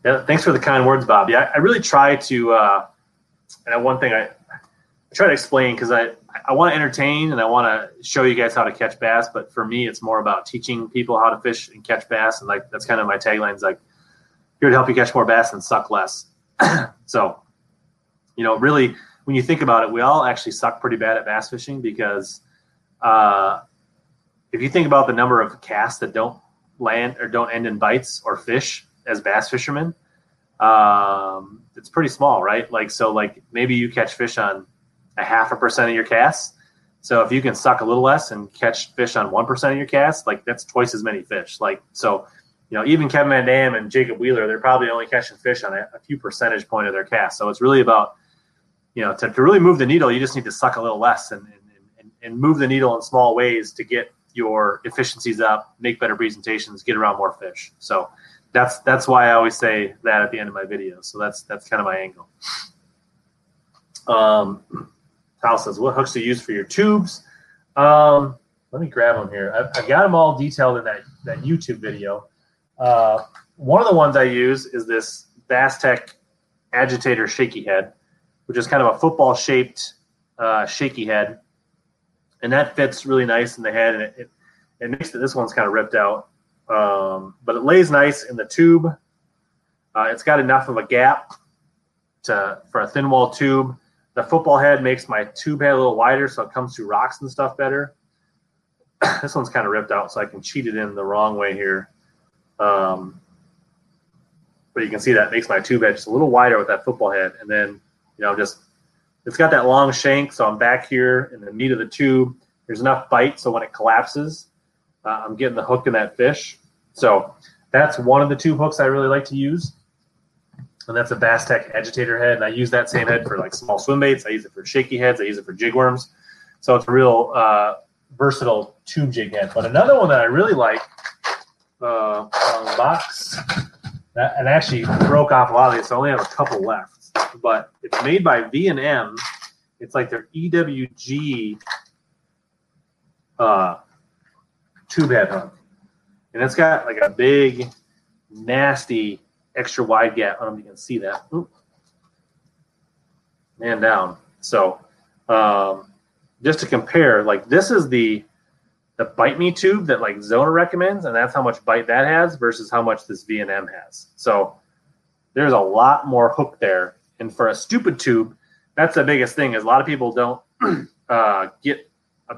B: Yeah, thanks for the kind words, Bob. Yeah, I really try to, uh, and one thing I, I try to explain because I, I want to entertain and I want to show you guys how to catch bass, but for me, it's more about teaching people how to fish and catch bass, and like that's kind of my tagline is like here to help you catch more bass and suck less. so, you know, really, when you think about it, we all actually suck pretty bad at bass fishing because uh, if you think about the number of casts that don't land or don't end in bites or fish, as bass fishermen, um, it's pretty small, right? Like, so like maybe you catch fish on a half a percent of your casts. So if you can suck a little less and catch fish on 1% of your casts, like that's twice as many fish. Like, so, you know, even Kevin Van Dam and Jacob Wheeler, they're probably only catching fish on a, a few percentage point of their cast. So it's really about, you know, to, to really move the needle, you just need to suck a little less and, and, and, move the needle in small ways to get your efficiencies up, make better presentations, get around more fish. So, that's that's why I always say that at the end of my videos. So that's that's kind of my angle. Um, Kyle says, "What hooks do you use for your tubes?" Um, let me grab them here. I've, I've, got them all detailed in that that YouTube video. Uh, one of the ones I use is this Basstech Agitator Shaky Head, which is kind of a football shaped uh, shaky head, and that fits really nice in the head, and it, it, it makes it. This one's kind of ripped out. Um, but it lays nice in the tube. Uh, it's got enough of a gap to for a thin wall tube. The football head makes my tube head a little wider, so it comes through rocks and stuff better. this one's kind of ripped out, so I can cheat it in the wrong way here. Um, but you can see that makes my tube head just a little wider with that football head, and then you know just it's got that long shank, so I'm back here in the meat of the tube. There's enough bite, so when it collapses, uh, I'm getting the hook in that fish. So that's one of the two hooks I really like to use. And that's a Bass Tech agitator head. And I use that same head for like small swim baits. I use it for shaky heads. I use it for jig worms. So it's a real uh, versatile tube jig head. But another one that I really like uh, box, that, and actually broke off a lot of these, so I only have a couple left. But it's made by V and M. It's like their EWG uh, tube head hook, and it's got like a big, nasty, extra wide gap. I don't know if you can see that. Oop. Man down. So, um, just to compare, like this is the the bite me tube that like Zona recommends, and that's how much bite that has versus how much this V and M has. So there's a lot more hook there. And for a stupid tube, that's the biggest thing is a lot of people don't uh, get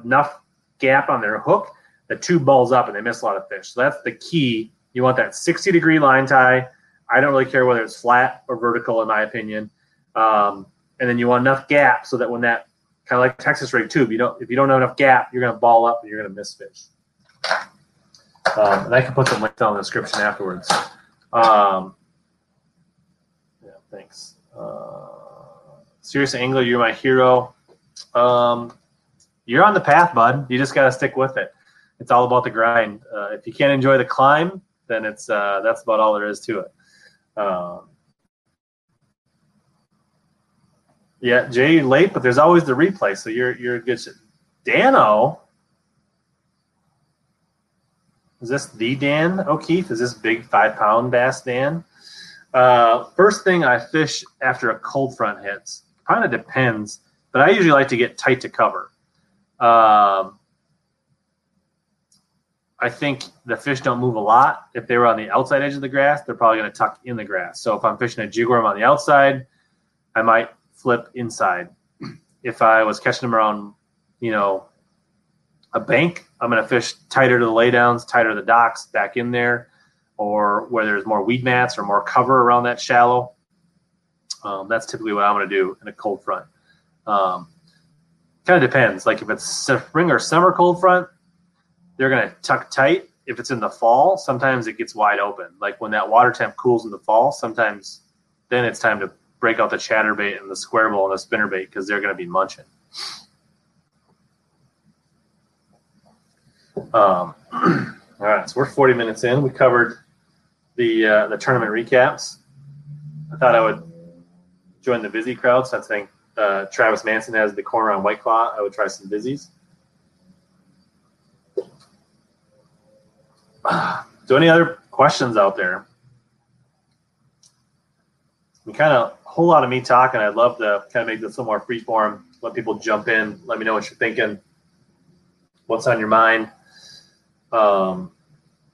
B: enough gap on their hook. The tube balls up and they miss a lot of fish. So that's the key. You want that 60 degree line tie. I don't really care whether it's flat or vertical, in my opinion. Um, and then you want enough gap so that when that kind of like Texas rig tube, you don't if you don't have enough gap, you're going to ball up and you're going to miss fish. Um, and I can put some links down in the description afterwards. Um, yeah, thanks. Uh, Serious Angler, you're my hero. Um, you're on the path, bud. You just got to stick with it. It's all about the grind. Uh, if you can't enjoy the climb, then it's uh, that's about all there is to it. Um, yeah, Jay, late, but there's always the replay, so you're you're a good. Dano, is this the Dan O'Keefe? Is this big five pound bass Dan? Uh, first thing I fish after a cold front hits kind of depends, but I usually like to get tight to cover. Um, I think the fish don't move a lot. If they were on the outside edge of the grass, they're probably going to tuck in the grass. So if I'm fishing a jig worm on the outside, I might flip inside. If I was catching them around, you know, a bank, I'm going to fish tighter to the laydowns, tighter to the docks, back in there, or where there's more weed mats or more cover around that shallow. Um, that's typically what I'm going to do in a cold front. Um, kind of depends. Like if it's spring or summer cold front, they're going to tuck tight. If it's in the fall, sometimes it gets wide open. Like when that water temp cools in the fall, sometimes then it's time to break out the chatterbait and the square bill and the spinnerbait because they're going to be munching. Um, all right, so we're 40 minutes in. We covered the uh, the tournament recaps. I thought I would join the busy crowd since I think uh, Travis Manson has the corner on White Claw. I would try some busies. So, any other questions out there? We kind of a whole lot of me talking. I'd love to kind of make this a little more free form. Let people jump in. Let me know what you're thinking. What's on your mind? Um,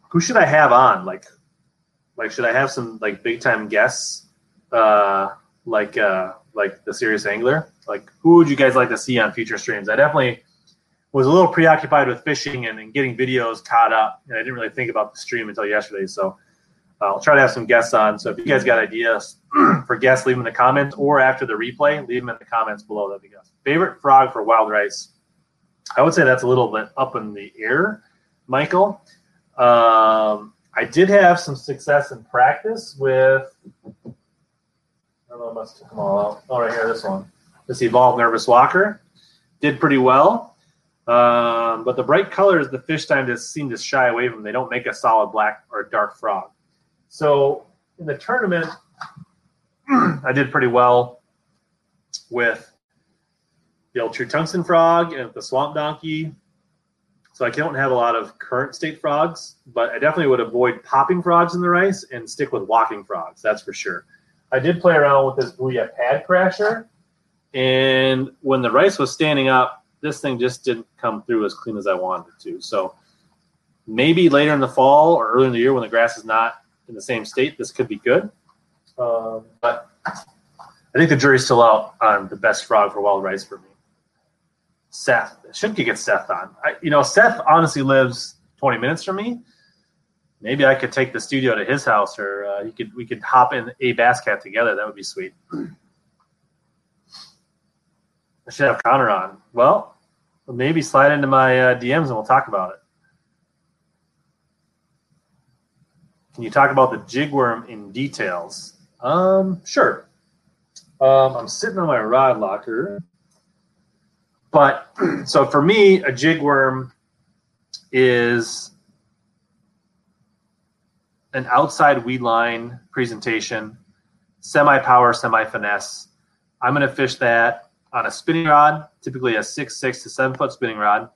B: who should I have on? Like, like should I have some like big time guests? Uh, like uh, like the serious angler. Like, who would you guys like to see on future streams? I definitely was a little preoccupied with fishing and, and getting videos caught up, and I didn't really think about the stream until yesterday. So I'll try to have some guests on. So if you guys got ideas for guests, leave them in the comments or after the replay, leave them in the comments below. That'd be good. Favorite frog for wild rice? I would say that's a little bit up in the air, Michael. Um, I did have some success in practice with. I don't know, I must took them all out. Oh, right here, this one. This evolved nervous walker did pretty well. Um, but the bright colors, the fish time just seem to shy away from. They don't make a solid black or dark frog. So in the tournament, I did pretty well with the old true tungsten frog and the swamp donkey. So I don't have a lot of current state frogs, but I definitely would avoid popping frogs in the rice and stick with walking frogs. That's for sure. I did play around with this Booyah pad crasher, and when the rice was standing up, this thing just didn't come through as clean as I wanted it to. So maybe later in the fall or early in the year when the grass is not in the same state, this could be good. Um, but I think the jury's still out on the best frog for wild rice for me. Seth, should you get Seth on. I, you know, Seth honestly lives 20 minutes from me. Maybe I could take the studio to his house, or uh, he could we could hop in a bass cat together. That would be sweet. I should have Connor on. Well, maybe slide into my uh, DMs and we'll talk about it. Can you talk about the jig worm in details? Um, sure. Um, I'm sitting on my rod locker, but so for me, a jig worm is an outside weed line presentation, semi power, semi finesse. I'm going to fish that on a spinning rod, typically a six, six to seven foot spinning rod.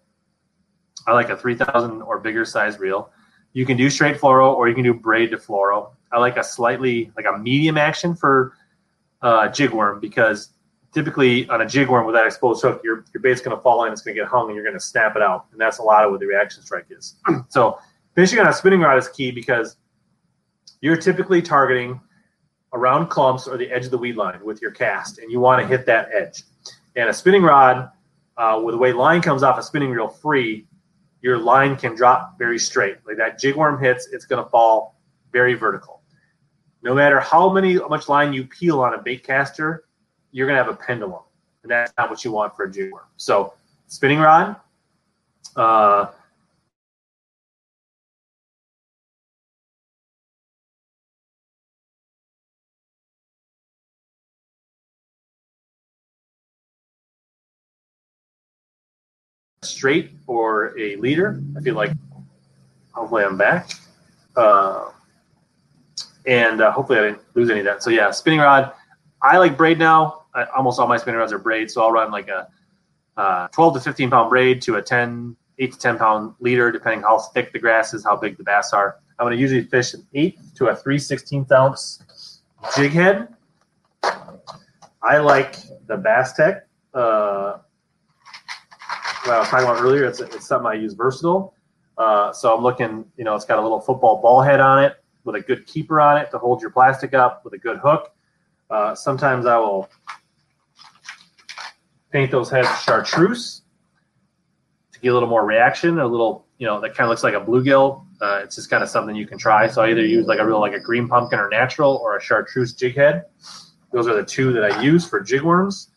B: I like a 3000 or bigger size reel. You can do straight fluoro or you can do braid to fluoro. I like a slightly, like a medium action for uh, jig worm because typically on a jig worm with that exposed hook, your, your bait's going to fall in, it's going to get hung, and you're going to snap it out. And that's a lot of what the reaction strike is. so fishing on a spinning rod is key because you're typically targeting around clumps or the edge of the weed line with your cast, and you want to hit that edge. And a spinning rod, uh, with the way line comes off a spinning reel free, your line can drop very straight. Like that jig worm hits, it's going to fall very vertical. No matter how many how much line you peel on a bait caster, you're going to have a pendulum, and that's not what you want for a jig worm. So, spinning rod, uh, straight or a leader. I feel like hopefully I'm back. Uh, and uh, hopefully I didn't lose any of that. So yeah, spinning rod. I like braid now. I, almost all my spinning rods are braid, so I'll run like a uh, 12 to 15 pound braid to a 10, 8 to 10 pound leader, depending how thick the grass is, how big the bass are. I'm going to usually fish an 8 to a 3 16th ounce jig head. I like the Bass Tech uh, what I was talking about earlier. It's, it's something I use versatile. Uh, so I'm looking, you know, it's got a little football ball head on it with a good keeper on it to hold your plastic up with a good hook. Uh, sometimes I will paint those heads chartreuse to get a little more reaction, a little, you know, that kind of looks like a bluegill. Uh, it's just kind of something you can try. So I either use like a real like a green pumpkin or natural or a chartreuse jig head. Those are the two that I use for jigworms.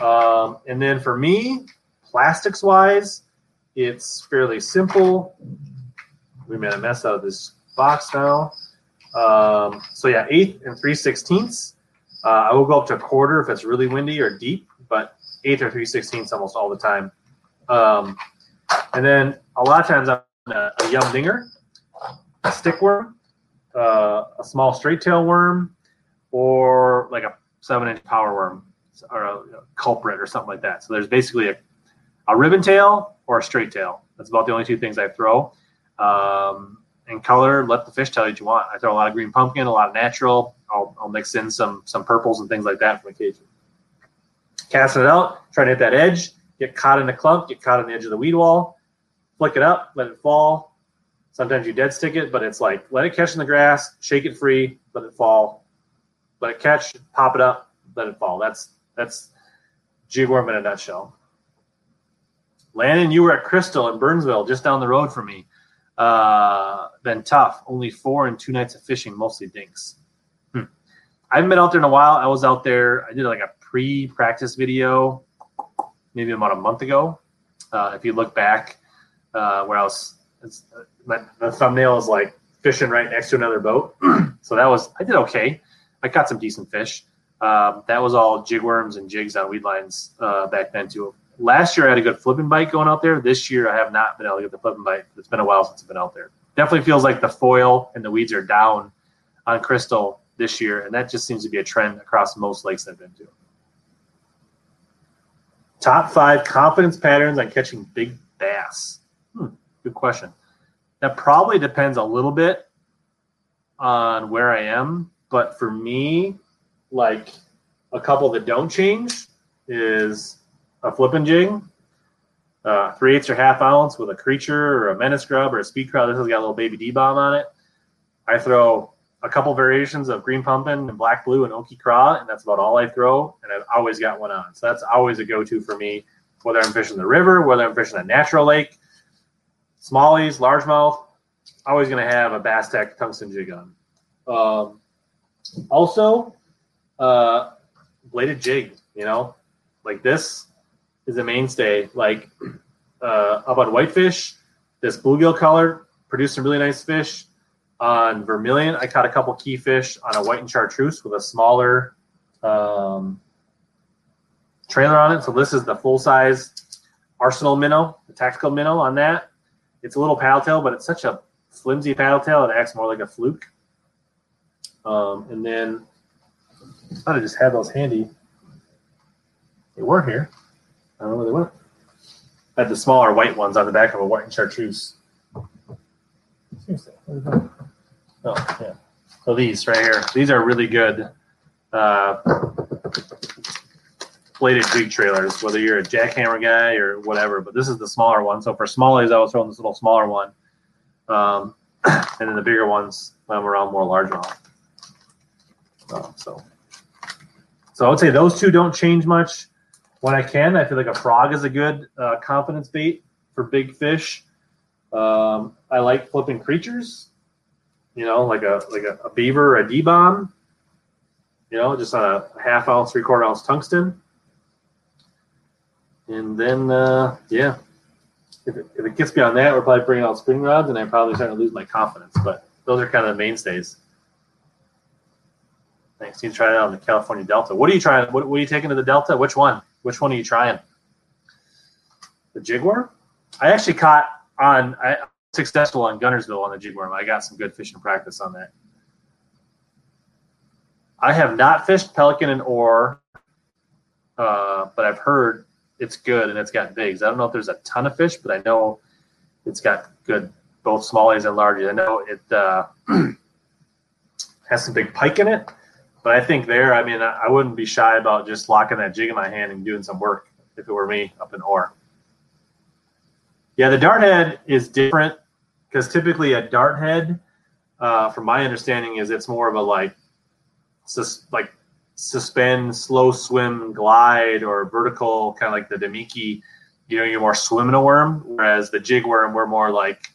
B: Um, and then for me, plastics wise, it's fairly simple. We made a mess out of this box now. Um, so yeah, eighth and three sixteenths. Uh, I will go up to a quarter if it's really windy or deep, eighth or three sixteenths almost all the time. Um, and then a lot of times I'm a, a yum dinger, a stick worm, uh, a small straight tail worm, or like a seven inch power worm or a, a culprit or something like that. So there's basically a, a ribbon tail or a straight tail. That's about the only two things I throw. Um, and color, let the fish tell you what you want. I throw a lot of green pumpkin, a lot of natural. I'll, I'll mix in some some purples and things like that from occasion. Casting it out, trying to hit that edge, get caught in the clump, get caught on the edge of the weed wall, flick it up, let it fall. Sometimes you dead stick it, but it's like let it catch in the grass, shake it free, let it fall, let it catch, pop it up, let it fall. That's that's jig worm in a nutshell. Landon, you were at Crystal in Burnsville, just down the road from me. Uh, been tough. Only four and two nights of fishing, mostly dinks. Hmm. I haven't been out there in a while. I was out there. I did like a pre-practice video, maybe about a month ago. Uh, if you look back, uh, where I was, my, the thumbnail is like fishing right next to another boat. so that was I did okay. I caught some decent fish. Um, that was all jig worms and jigs on weed lines uh, back then too last year I had a good flipping bite going out there. This year I have not been able to get the flipping bite. It's been a while since I've been out there. Definitely feels like the foil and the weeds are down on Crystal this year, and that just seems to be a trend across most lakes I've been to. Top five confidence patterns on catching big bass. Hmm, good question. That probably depends a little bit on where I am, but for me, like a couple that don't change is a flipping jig, uh, three eighths or half ounce with a creature or a menace grub or a speed crowd. This has got a little baby D bomb on it. I throw a couple variations of green pumpkin and black blue and okie craw, and that's about all I throw. And I've always got one on. So that's always a go to for me, whether I'm fishing the river, whether I'm fishing a natural lake, smallies, largemouth. Always going to have a Bass Tech tungsten jig on. Um, also, uh, bladed jig, you know, like this is a mainstay. Like uh, up on whitefish, this bluegill color produced some really nice fish. On vermilion, I caught a couple key fish on a white and chartreuse with a smaller um, trailer on it. So this is the full size Arsenal minnow, the tactical minnow on that. It's a little paddle tail, but it's such a flimsy paddle tail it acts more like a fluke. Um, and then I thought I just had those handy. They were here. I don't know where they went. I had the smaller white ones on the back of a white and chartreuse. Seriously, Oh, yeah. So these right here. These are really good uh, bladed jig trailers, whether you're a jackhammer guy or whatever. But this is the smaller one. So for smallies, I was throwing this little smaller one. Um, and then the bigger ones, when I'm around more largemouth. Uh, so, so I would say those two don't change much. When I can, I feel like a frog is a good uh, confidence bait for big fish. Um, I like flipping creatures, you know, like a like a, a beaver, a D bomb, you know, just on a half ounce, three quarter ounce tungsten. And then, uh, yeah, if it, if it gets beyond that, we're probably bringing out spring rods, and I'm probably starting to lose my confidence. But those are kind of the mainstays. Thanks. You try it out the California Delta. What are you trying? What, what are you taking to the Delta? Which one? Which one are you trying? The worm? I actually caught on I successful on Guntersville on the jig worm. I got some good fishing practice on that. I have not fished pelican and Orr, uh, but I've heard it's good and it's got bigs. I don't know if there's a ton of fish, but I know it's got good both smallies and largies. I know it uh, has some big pike in it, but I think there, I mean, I, I wouldn't be shy about just locking that jig in my hand and doing some work if it were me up in Orr. Yeah, the dart head is different because typically a dart head, uh, from my understanding, is it's more of a like, sus- like suspend, slow swim, glide, or vertical, kind of like the Damiki. You know, you're more swimming a worm, whereas the jig worm, we're more like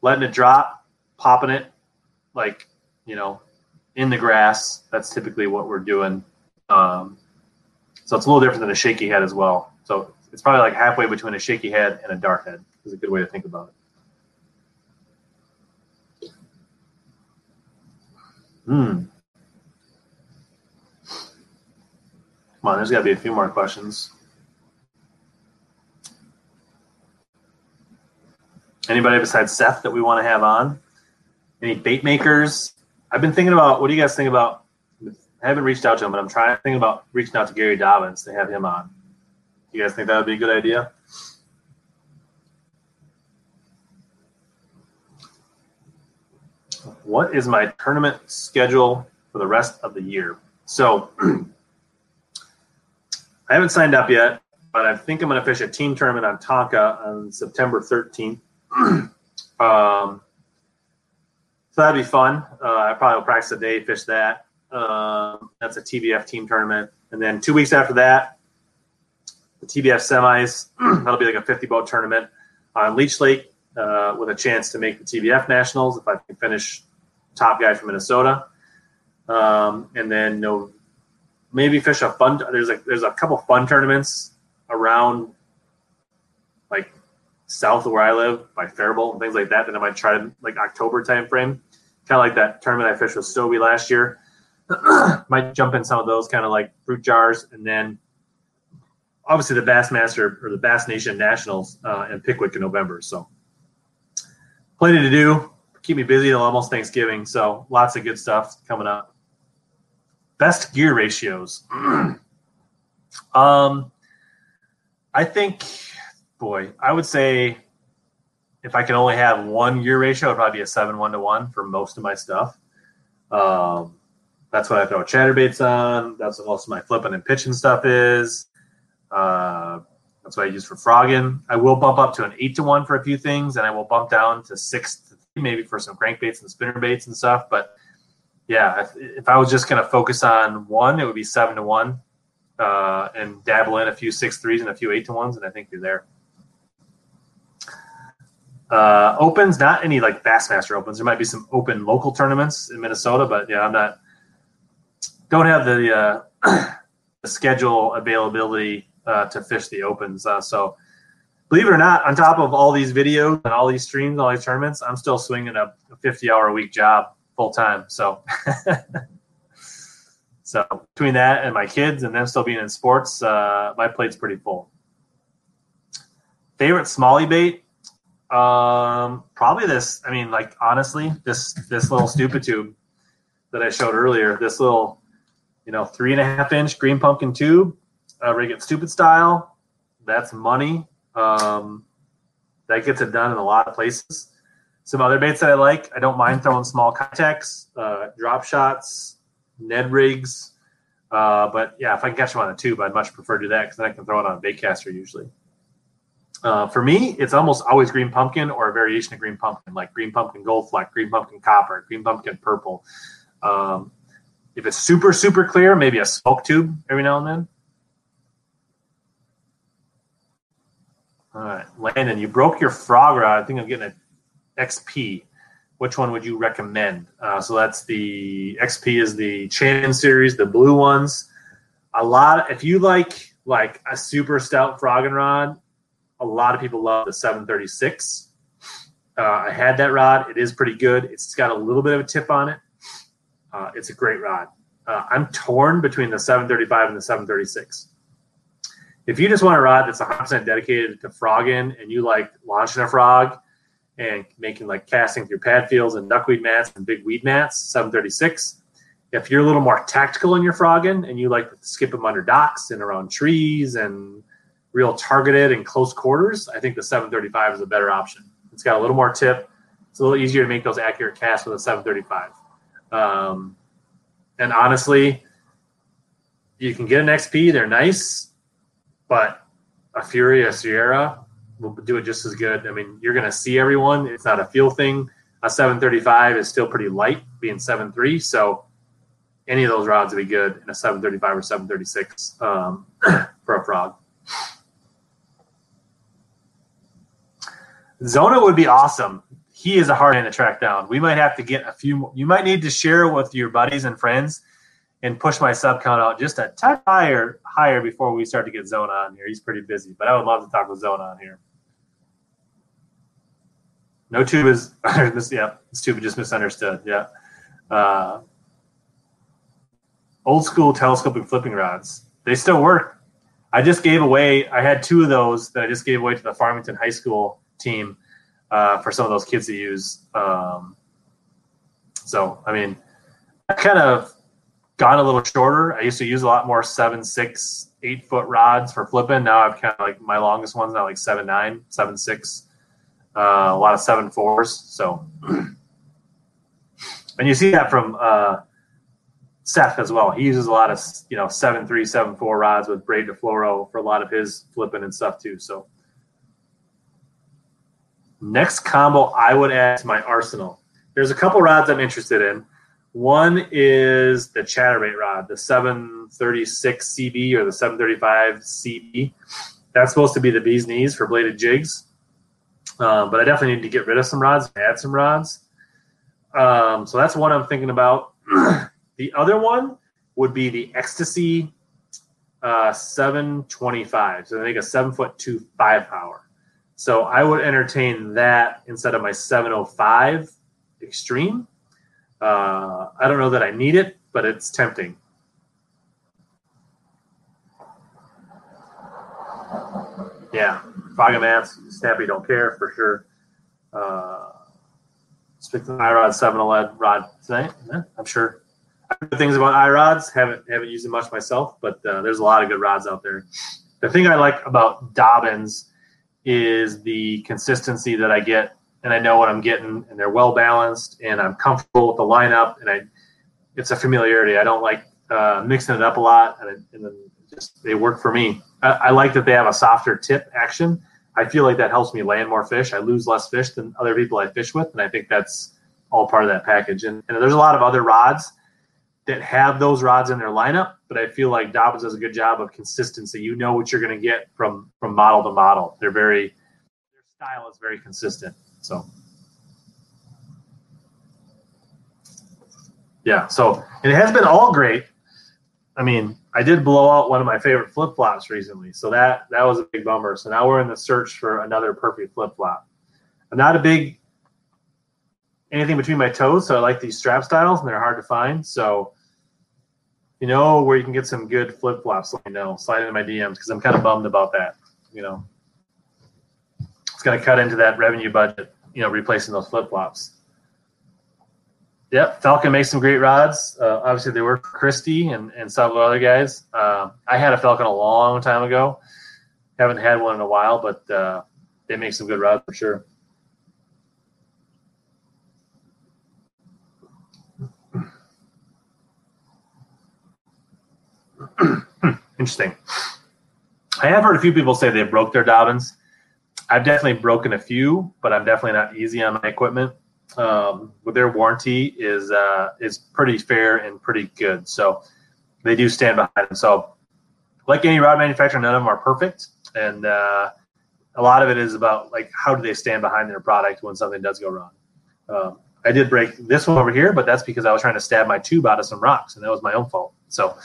B: letting it drop, popping it, like you know, in the grass. That's typically what we're doing. Um, so it's a little different than a shaky head as well. So it's probably like halfway between a shaky head and a dart head. Is a good way to think about it. Hmm. Come on, there's got to be a few more questions. Anybody besides Seth that we want to have on? Any bait makers? I've been thinking about what do you guys think about? I haven't reached out to him, but I'm trying to think about reaching out to Gary Dobyns to have him on. You guys think that would be a good idea? What is my tournament schedule for the rest of the year? So I haven't signed up yet, but I think I'm going to fish a team tournament on Tonka on September 13th. um, so that'd be fun. Uh, I probably will practice a day, fish that. Um, that's a TBF team tournament. And then two weeks after that, the TBF semis. That'll be like a 50 boat tournament on Leech Lake uh, with a chance to make the TBF nationals if I can finish top guy from Minnesota. Um, and then no, maybe fish a fun. There's a there's a couple fun tournaments around like south of where I live by Faribault and things like that. That I might try to like October time frame, kind of like that tournament I fished with Stobie last year. might jump in some of those kind of like fruit jars, and then obviously the Bassmaster or the Bass Nation Nationals uh, in Pickwick in November. So plenty to do. Keep me busy till almost Thanksgiving. So lots of good stuff coming up. Best gear ratios. um, I think, boy, I would say if I can only have one gear ratio, it'd probably be a seven one to one for most of my stuff. Um, that's what I throw chatterbaits on. That's what most of my flipping and pitching stuff is. Uh, that's what I use for frogging. I will bump up to an eight to one for a few things, and I will bump down to six maybe for some crankbaits and spinner baits and stuff. But yeah, if, if I was just going to focus on one, it would be seven to one, uh, and dabble in a few six threes and a few eight to ones, and I think you're there. Uh, opens, not any like Bassmaster opens. There might be some open local tournaments in Minnesota, but yeah, I'm not. Don't have the uh, the schedule availability uh, to fish the opens. Uh, so believe it or not, on top of all these videos and all these streams, all these tournaments, I'm still swinging a, a 50 hour a week job full time. So, so between that and my kids and them still being in sports, uh, my plate's pretty full. Favorite smallie bait? Um, probably this. I mean, like honestly, this this little stupid tube that I showed earlier. This little, you know, three and a half inch green pumpkin tube, uh, rig it stupid style. That's money. Um, that gets it done in a lot of places. Some other baits that I like, I don't mind throwing small contacts, uh, drop shots, Ned rigs. Uh, but yeah, if I can catch them on a tube, I'd much prefer to do that because then I can throw it on a bait caster usually. Uh, for me, it's almost always green pumpkin or a variation of green pumpkin, like green pumpkin gold fleck, green pumpkin copper, green pumpkin purple. Um, if it's super, super clear, maybe a smoke tube every now and then. All right, Landon, you broke your frog rod. I think I'm getting an XP. Which one would you recommend? Uh, so that's the XP is the Chan series, the blue ones. A lot. If you like like a super stout frogging rod, a lot of people love the 736. Uh, I had that rod. It is pretty good. It's got a little bit of a tip on it. Uh, it's a great rod. Uh, I'm torn between the 735 and the 736 if you just want a rod that's 100% dedicated to frogging and you like launching a frog and making like casting through pad fields and duckweed mats and big weed mats, 736. If you're a little more tactical in your frogging and you like to skip them under docks and around trees and real targeted and close quarters, I think the 735 is a better option. It's got a little more tip. It's a little easier to make those accurate casts with a 735. Um, and honestly, you can get an XP. They're nice but a Fury, a Sierra will do it just as good. I mean, you're going to see everyone. It's not a feel thing. A 735 is still pretty light, being 7.3. So any of those rods would be good in a 735 or 736 um, for a frog. Zona would be awesome. He is a hard man to track down. We might have to get a few. You might need to share with your buddies and friends and push my sub count out just a touch higher higher before we start to get Zona on here. He's pretty busy, but I would love to talk with Zona on here. No tube is yeah, tube just misunderstood. Yeah. Uh, old school telescopic flipping rods. They still work. I just gave away. I had two of those that I just gave away to the Farmington High School team uh, for some of those kids to use. Um, so I mean, I kind of gone a little shorter. I used to use a lot more seven, six, eight foot rods for flipping. Now I've kind of like my longest ones now like seven, nine, seven, six, uh, a lot of seven fours. So, and you see that from uh, Seth as well. He uses a lot of you know seven, three, seven, four rods with braid to fluoro for a lot of his flipping and stuff too. So, next combo I would add to my arsenal. There's a couple rods I'm interested in. One is the chatterbait rod, the 736 CB or the 735 CB. That's supposed to be the bee's knees for bladed jigs. Um, but I definitely need to get rid of some rods, add some rods. Um, so that's one I'm thinking about. the other one would be the Xtasy uh, 725. So they make a seven foot two five power. So I would entertain that instead of my 705 Extreme. Uh, I don't know that I need it, but it's tempting. Yeah, Fogamats, Snappy don't care for sure. Uh, speak to iRod 7 LED rod tonight. Yeah, I'm sure. Good things about iRods. Haven't haven't used them much myself, but uh, there's a lot of good rods out there. The thing I like about Dobyns is the consistency that I get and I know what I'm getting, and they're well balanced, and I'm comfortable with the lineup, and I, it's a familiarity. I don't like uh, mixing it up a lot, and, and then just they work for me. I, I, like that they have a softer tip action. I feel like that helps me land more fish. I lose less fish than other people I fish with, and I think that's all part of that package. And, and there's a lot of other rods that have those rods in their lineup, but I feel like Dobyns does a good job of consistency. You know what you're going to get from from model to model. They're very their style is very consistent. So, yeah. So it has been all great. I mean, I did blow out one of my favorite flip flops recently, so that that was a big bummer. So now we're in the search for another perfect flip flop. I'm not a big anything between my toes, so I like these strap styles, and they're hard to find. So, you know, where you can get some good flip flops, let me know. Slide into my DMs because I'm kind of bummed about that. You know, it's going to cut into that revenue budget. You know, replacing those flip flops. Yep, Falcon makes some great rods. Uh, obviously, they work for Christie and, and several other guys. Uh, I had a Falcon a long time ago. Haven't had one in a while, but uh, they make some good rods for sure. Interesting. I have heard a few people say they broke their Dobyns. I've definitely broken a few, but I'm definitely not easy on my equipment. Um, with their warranty is uh, is pretty fair and pretty good, so they do stand behind them. So, like any rod manufacturer, none of them are perfect, and uh, a lot of it is about like how do they stand behind their product when something does go wrong. Um, I did break this one over here, but that's because I was trying to stab my tube out of some rocks, and that was my own fault. So,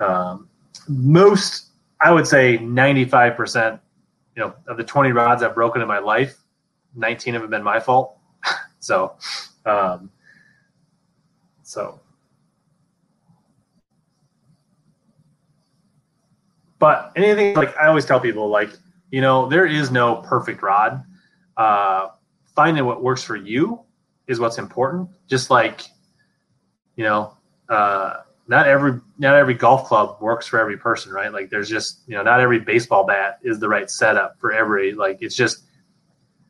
B: um, most I would say 95 percent, you know, of the 20 rods I've broken in my life, 19 of them have been my fault. so, um, so, but anything like I always tell people, like you know, there is no perfect rod. Uh, finding what works for you is what's important. Just like, you know, uh, not every not every golf club works for every person, right? Like there's just you know not every baseball bat is the right setup for every like it's just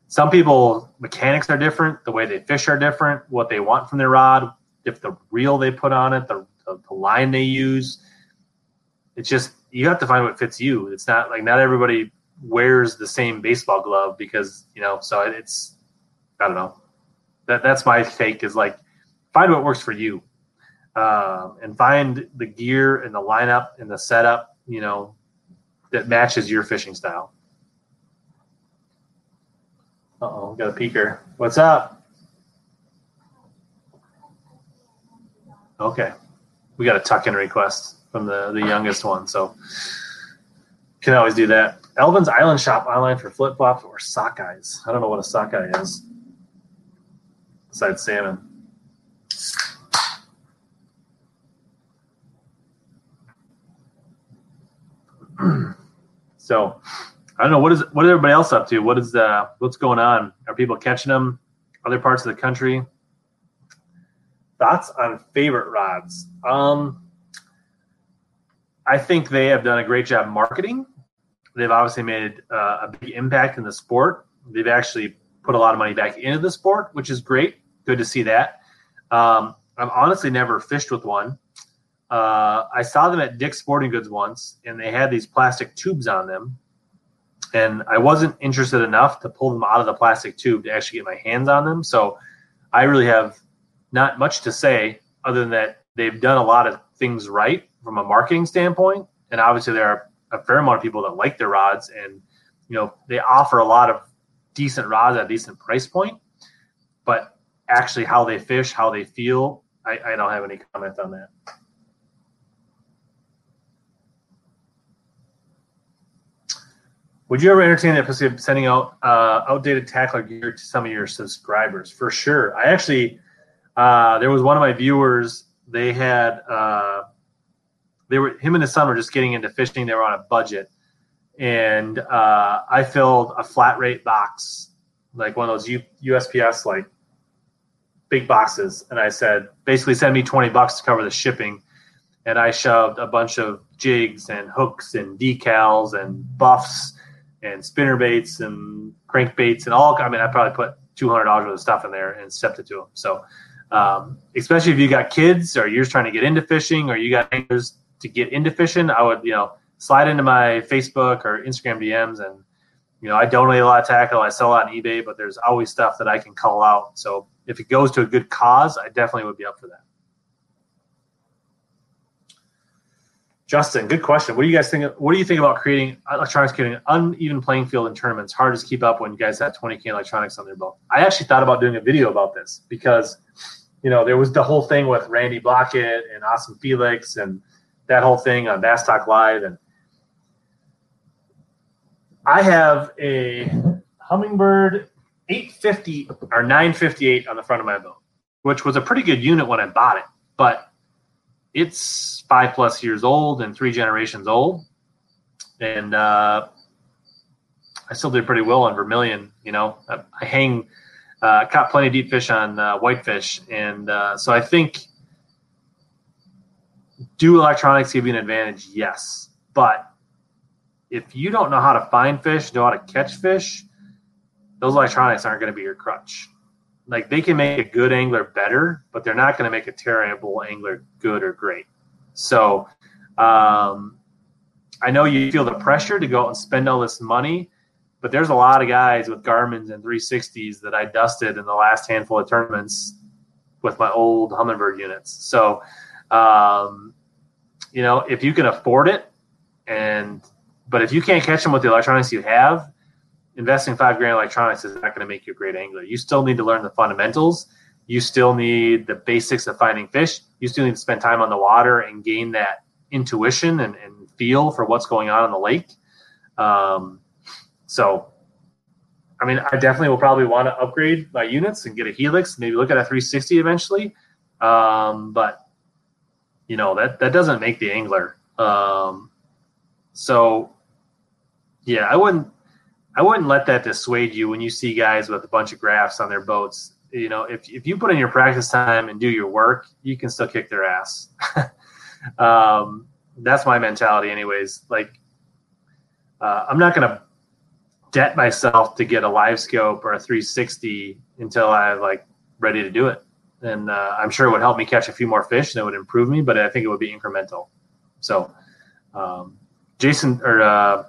B: some people mechanics are different, the way they fish are different, what they want from their rod, if the reel they put on it, the, the, the line they use. It's just you have to find what fits you. It's not like not everybody wears the same baseball glove because you know so it's I don't know that that's my take is like find what works for you um, and find the gear and the lineup and the setup you know that matches your fishing style. Uh-oh we got a peeker. What's up? Okay. We got a tuck-in request from the the youngest one so can always do that. Elvin's island shop online for flip-flops or sockeyes. I don't know what a sockeye is. Besides salmon. so I don't know what is what is everybody else up to? What is uh what's going on? Are people catching them? Other parts of the country? Thoughts on favorite rods? Um, I think they have done a great job marketing. They've obviously made uh, a big impact in the sport. They've actually put a lot of money back into the sport, which is great. Good to see that. Um, I've honestly never fished with one. Uh, I saw them at Dick's Sporting Goods once, and they had these plastic tubes on them. And I wasn't interested enough to pull them out of the plastic tube to actually get my hands on them. So I really have not much to say other than that they've done a lot of things right from a marketing standpoint. And obviously, there are a fair amount of people that like their rods, and you know they offer a lot of decent rods at a decent price point. But actually, how they fish, how they feel, I, I don't have any comment on that. Would you ever entertain the possibility of sending out uh, outdated tackler gear to some of your subscribers? For sure. I actually, uh, there was one of my viewers. They had, uh, they were him and his son were just getting into fishing. They were on a budget, and uh, I filled a flat rate box, like one of those U- USPS like big boxes, and I said, basically, send me twenty bucks to cover the shipping. And I shoved a bunch of jigs and hooks and decals and buffs and spinner baits and crankbaits and all. I mean, I probably put two hundred dollars worth of stuff in there and stepped it to them. So, um, especially if you got kids or you're trying to get into fishing or you got anglers to get into fishing, I would you know slide into my Facebook or Instagram DMs and you know I donate a lot of tackle. I sell on eBay, but there's always stuff that I can call out. So if it goes to a good cause, I definitely would be up for that. Justin, good question. What do you guys think? What do you think about creating electronics creating an uneven playing field in tournaments? Hard to keep up when you guys have 20k electronics on their boat. I actually thought about doing a video about this because, you know, there was the whole thing with Randy Blaukat and Austin Felix, and that whole thing on Bass Talk Live, and I have a Humminbird 850 or 958 on the front of my boat, which was a pretty good unit when I bought it, but it's five plus years old and three generations old, and uh, I still did pretty well on vermilion. You know, I, I hang, uh, caught plenty of deep fish on uh, whitefish, and uh, so I think do electronics give you an advantage? Yes, but if you don't know how to find fish, know how to catch fish, those electronics aren't going to be your crutch. Like they can make a good angler better, but they're not going to make a terrible angler good or great. So um, I know you feel the pressure to go out and spend all this money, but there's a lot of guys with Garmin's and 360s that I dusted in the last handful of tournaments with my old Humminbird units. So, um, you know, if you can afford it, and but if you can't catch them with the electronics you have, investing five grand in electronics is not going to make you a great angler. You still need to learn the fundamentals. You still need the basics of finding fish. You still need to spend time on the water and gain that intuition and, and feel for what's going on in the lake. Um, so, I mean, I definitely will probably want to upgrade my units and get a Helix, maybe look at a 360 eventually. Um, but you know that that doesn't make the angler. Um, so, yeah, I wouldn't I wouldn't let that dissuade you when you see guys with a bunch of graphs on their boats. You know, if if you put in your practice time and do your work, you can still kick their ass. um, that's my mentality, anyways. Like, uh, I'm not gonna debt myself to get a LiveScope or a 360 until I'm like ready to do it. And uh, I'm sure it would help me catch a few more fish and it would improve me, but I think it would be incremental. So, um, Jason or uh,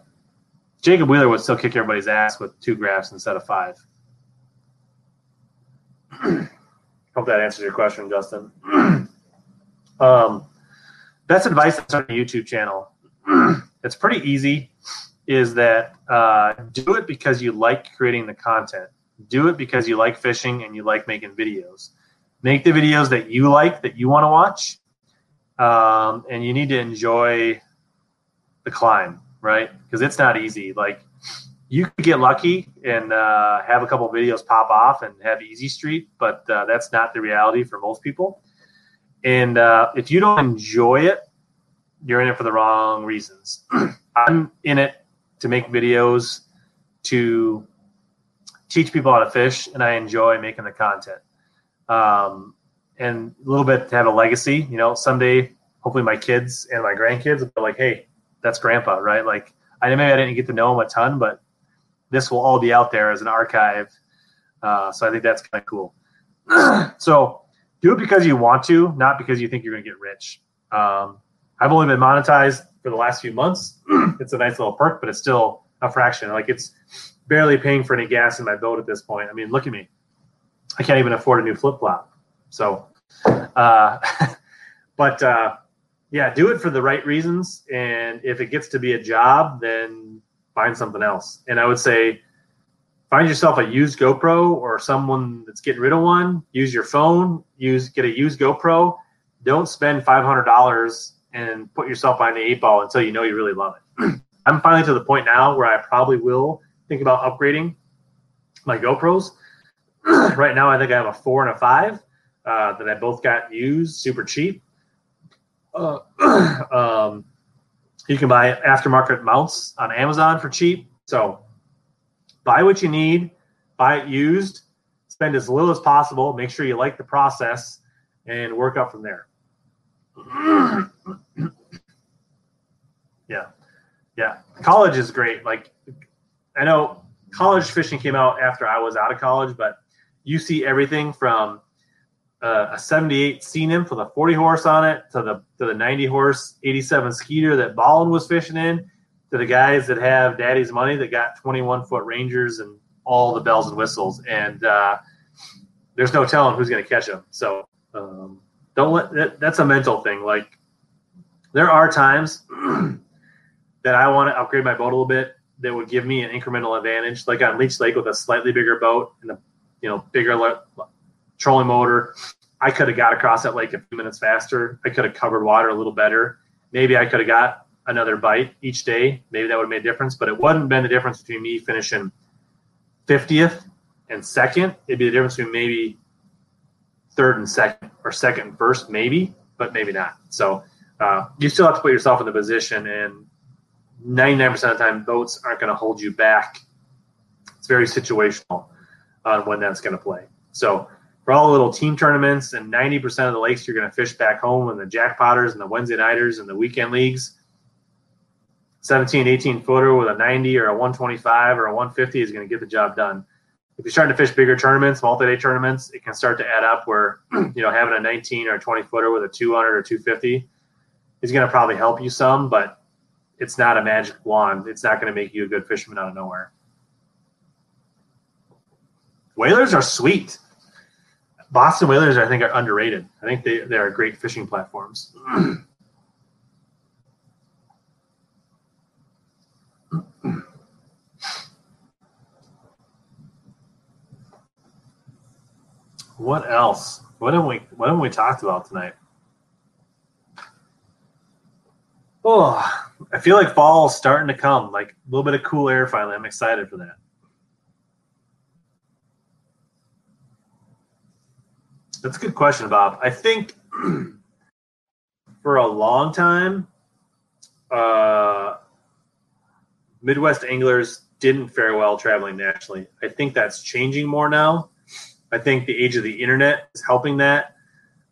B: Jacob Wheeler would still kick everybody's ass with two graphs instead of five. Hope that answers your question, Justin. um, best advice on a YouTube channel. it's pretty easy is that uh, do it because you like creating the content. Do it because you like fishing and you like making videos. Make the videos that you like, that you want to watch, um, and you need to enjoy the climb, right? Because it's not easy. Like you could get lucky and uh, have a couple videos pop off and have easy street, but uh, that's not the reality for most people. And uh, if you don't enjoy it, you're in it for the wrong reasons. I'm in it to make videos, to teach people how to fish, and I enjoy making the content. Um, and a little bit to have a legacy. You know, someday, hopefully, my kids and my grandkids will be like, "Hey, that's Grandpa," right? Like, I maybe I didn't get to know him a ton, but this will all be out there as an archive. Uh, so I think that's kind of cool. so do it because you want to, not because you think you're going to get rich. Um, I've only been monetized for the last few months. it's a nice little perk, but it's still a fraction. Like it's barely paying for any gas in my boat at this point. I mean, look at me. I can't even afford a new flip flop. So, uh, but uh, yeah, do it for the right reasons. And if it gets to be a job, then find something else. And I would say, find yourself a used GoPro or someone that's getting rid of one. Use your phone. Use get a used GoPro. Don't spend five hundred dollars and put yourself behind the eight ball until you know you really love it. I'm finally to the point now where I probably will think about upgrading my GoPros. right now, I think I have a four and a five uh, that I both got used super cheap. Uh, um, you can buy aftermarket mounts on Amazon for cheap. So buy what you need, buy it used, spend as little as possible, make sure you like the process, and work up from there. yeah. Yeah. College is great. Like I know college fishing came out after I was out of college, but you see everything from uh, a 78 Sea Nymph with a 40 horse on it to the to the 90 horse 87 Skeeter that Ballin was fishing in to the guys that have daddy's money that got 21 foot Rangers and all the bells and whistles. And uh, there's no telling who's going to catch them. So um, don't let that, that's a mental thing. Like there are times that I want to upgrade my boat a little bit that would give me an incremental advantage, like on Leech Lake with a slightly bigger boat and a you know bigger trolling motor. I could have got across that lake a few minutes faster. I could have covered water a little better. maybe I could have got another bite each day. Maybe that would have made a difference, but it wouldn't have been the difference between me finishing 50th and second. It'd be the difference between maybe third and second or second and first, maybe, but maybe not. So uh, you still have to put yourself in the position, and 99% of the time, boats aren't going to hold you back. It's very situational on when that's going to play. So for all the little team tournaments and 90% of the lakes you're going to fish back home and the jackpotters and the Wednesday nighters and the weekend leagues, 17, 18 footer with a 90 or a 125 or a 150 is going to get the job done. If you're starting to fish bigger tournaments, multi-day tournaments, it can start to add up where, you know, having a 19 or a 20 footer with a 200 or 250 is going to probably help you some, but it's not a magic wand. It's not going to make you a good fisherman out of nowhere. Whalers are sweet. Boston Whalers, I think, are underrated. I think they, they are great fishing platforms. what else? What have we what have we talked about tonight? Oh, I feel like fall is starting to come. Like a little bit of cool air finally. I'm excited for that. That's a good question, Bob. I think for a long time, uh, Midwest anglers didn't fare well traveling nationally. I think that's changing more now. I think the age of the internet is helping that.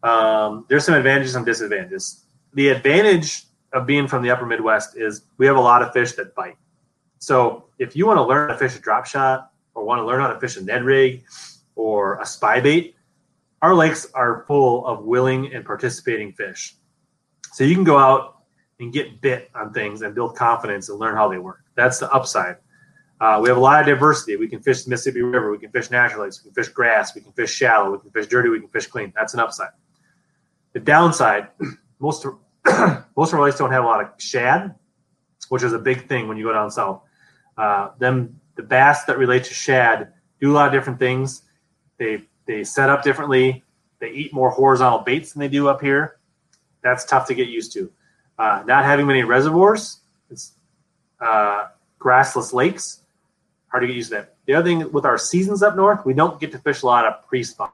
B: Um, there's some advantages and disadvantages. The advantage of being from the upper Midwest is we have a lot of fish that bite. So if you want to learn how to fish a drop shot or want to learn how to fish a Ned rig or a spy bait, our lakes are full of willing and participating fish. So you can go out and get bit on things and build confidence and learn how they work. That's the upside. Uh, we have a lot of diversity. We can fish the Mississippi River. We can fish natural lakes. We can fish grass. We can fish shallow. We can fish dirty. We can fish clean. That's an upside. The downside, most most of our lakes don't have a lot of shad, which is a big thing when you go down south. Uh, them the bass that relate to shad do a lot of different things. They they set up differently. They eat more horizontal baits than they do up here. That's tough to get used to. Uh, not having many reservoirs, it's uh, grassless lakes, hard to get used to that. The other thing with our seasons up north, we don't get to fish a lot of pre-spawn.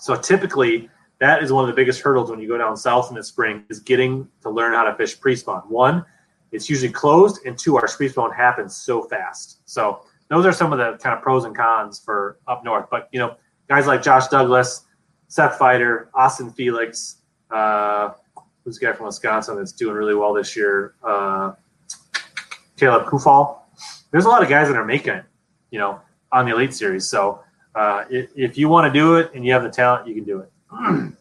B: So typically, that is one of the biggest hurdles when you go down south in the spring is getting to learn how to fish pre-spawn. One, it's usually closed, and two, our pre-spawn happens so fast. So those are some of the kind of pros and cons for up north. But you know, guys like Josh Douglas, Seth Feider, Austin Felix, uh, who's a guy from Wisconsin that's doing really well this year, uh, Caleb Kuphall. There's a lot of guys that are making it, you know, on the Elite Series. So uh, if, if you want to do it and you have the talent, you can do it.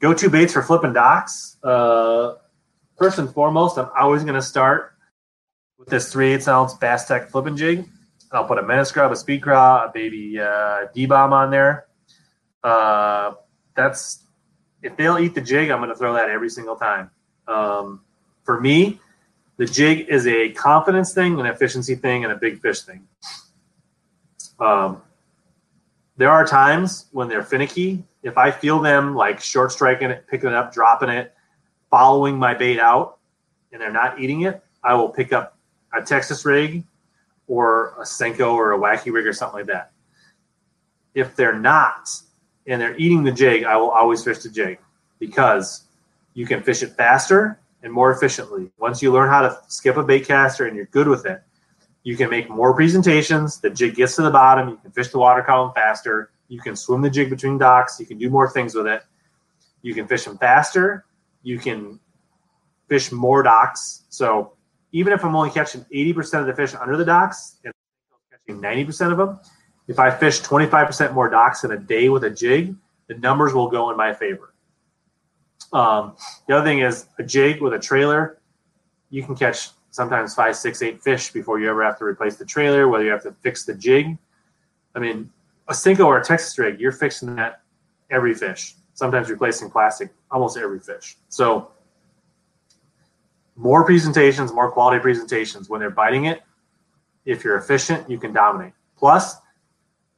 B: Go to baits for flipping docks. Uh, first and foremost, I'm always going to start with this 3 8 ounce Bass Tech flipping jig. I'll put a Menace Grub, a Speed Craw, a baby uh, D bomb on there. Uh, that's if they'll eat the jig, I'm going to throw that every single time. Um, for me, the jig is a confidence thing, an efficiency thing, and a big fish thing. Um, there are times when they're finicky. If I feel them like short striking it, picking it up, dropping it, following my bait out, and they're not eating it, I will pick up a Texas rig or a Senko or a wacky rig or something like that. If they're not and they're eating the jig, I will always fish the jig because you can fish it faster and more efficiently. Once you learn how to skip a bait caster and you're good with it, you can make more presentations. The jig gets to the bottom. You can fish the water column faster. You can swim the jig between docks. You can do more things with it. You can fish them faster. You can fish more docks. So even if I'm only catching 80% of the fish under the docks and catching 90% of them, if I fish 25% more docks in a day with a jig, the numbers will go in my favor. Um, the other thing is a jig with a trailer, you can catch sometimes five, six, eight fish before you ever have to replace the trailer, whether you have to fix the jig. I mean, a Senko or a Texas rig, you're fixing that every fish, sometimes replacing plastic almost every fish. So more presentations, more quality presentations. When they're biting it, if you're efficient, you can dominate. Plus,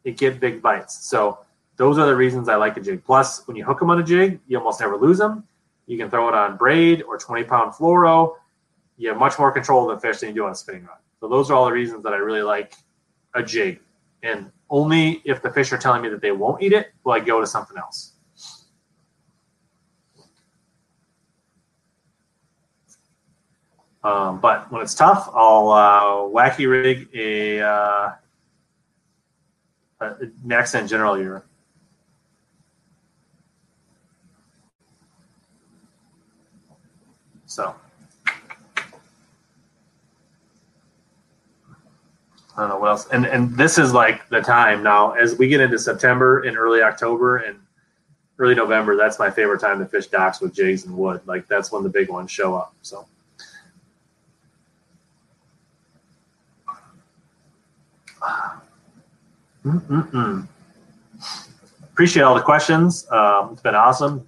B: it get big bites. So those are the reasons I like a jig. Plus, when you hook them on a jig, you almost never lose them. You can throw it on braid or 20 pound fluoro. You have much more control of the fish than you do on a spinning rod. So those are all the reasons that I really like a jig. And only if the fish are telling me that they won't eat it will I go to something else. Um, but when it's tough, I'll uh, wacky rig a, uh, a next and general year. So I don't know what else. And and this is like the time now as we get into September and early October and early November. That's my favorite time to fish docks with jigs and wood. Like that's when the big ones show up. So. Mm-mm-mm. Appreciate all the questions. Um, it's been awesome.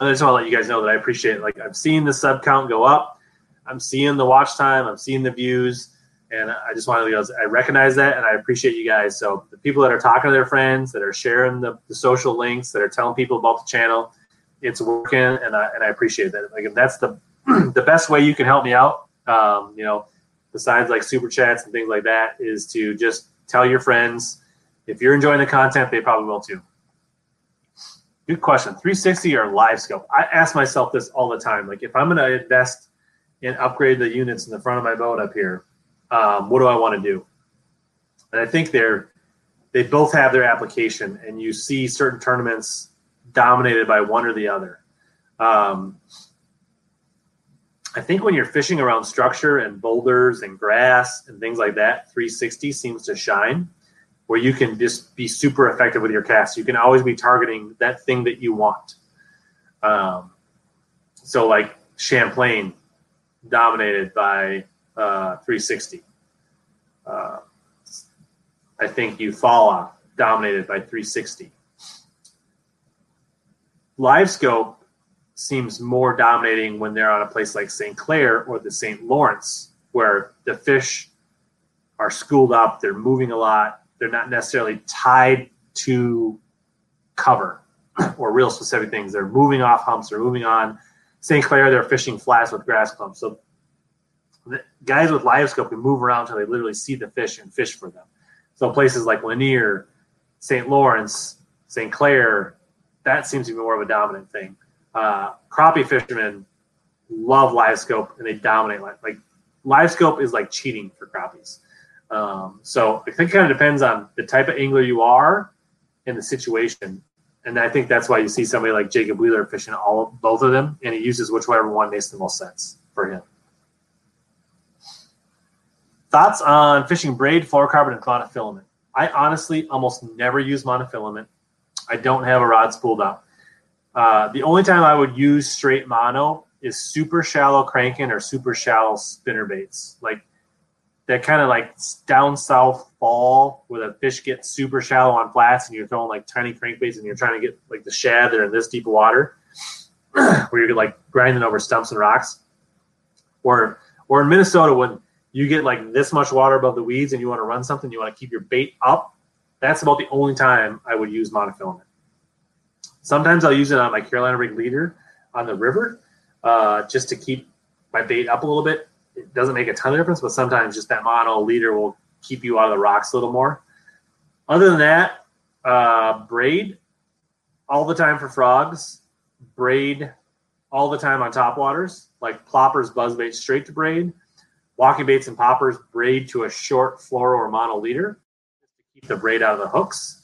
B: I just want to let you guys know that I appreciate. Like I've seen the sub count go up. I'm seeing the watch time. I'm seeing the views. And I just want to, you I recognize that and I appreciate you guys. So the people that are talking to their friends, that are sharing the, the social links, that are telling people about the channel, it's working, and I, and I appreciate that. Like if that's the the best way you can help me out, um, you know, besides like super chats and things like that, is to just tell your friends. If you're enjoying the content, they probably will too. Good question. 360 or LiveScope? I ask myself this all the time. Like if I'm going to invest and upgrade the units in the front of my boat up here, um, what do I want to do? And I think they're they both have their application, and you see certain tournaments dominated by one or the other. Um, I think when you're fishing around structure and boulders and grass and things like that, 360 seems to shine, where you can just be super effective with your cast. You can always be targeting that thing that you want. Um, so, like Champlain, dominated by uh, 360. Uh, I think Eufaula dominated by 360. LiveScope seems more dominating when they're on a place like St. Clair or the St. Lawrence, where the fish are schooled up, they're moving a lot, they're not necessarily tied to cover or real specific things. They're moving off humps, they're moving on. St. Clair, they're fishing flats with grass clumps. So guys with LiveScope can move around until they literally see the fish and fish for them. So places like Lanier, St. Lawrence, St. Clair, that seems to be more of a dominant thing. Uh, crappie fishermen love LiveScope and they dominate like, like LiveScope is like cheating for crappies. Um, so I think it kind of depends on the type of angler you are and the situation. And I think that's why you see somebody like Jacob Wheeler fishing all both of them, and he uses whichever one makes the most sense for him. Thoughts on fishing braid, fluorocarbon, and monofilament? I honestly almost never use monofilament. I don't have a rod spooled up. Uh, the only time I would use straight mono is super shallow cranking or super shallow spinner baits. Like that kind of like down south fall where the fish get super shallow on flats and you're throwing like tiny crankbaits and you're trying to get like the shad that are in this deep water where you're like grinding over stumps and rocks. Or or in Minnesota when you get like this much water above the weeds and you want to run something, you want to keep your bait up, that's about the only time I would use monofilament. Sometimes I'll use it on my Carolina rig leader on the river uh, just to keep my bait up a little bit. It doesn't make a ton of difference, but sometimes just that mono leader will keep you out of the rocks a little more. Other than that, uh, braid all the time for frogs, braid all the time on top waters, like ploppers, buzzbait straight to braid, Walking baits and poppers braid to a short fluoro or mono leader to keep the braid out of the hooks.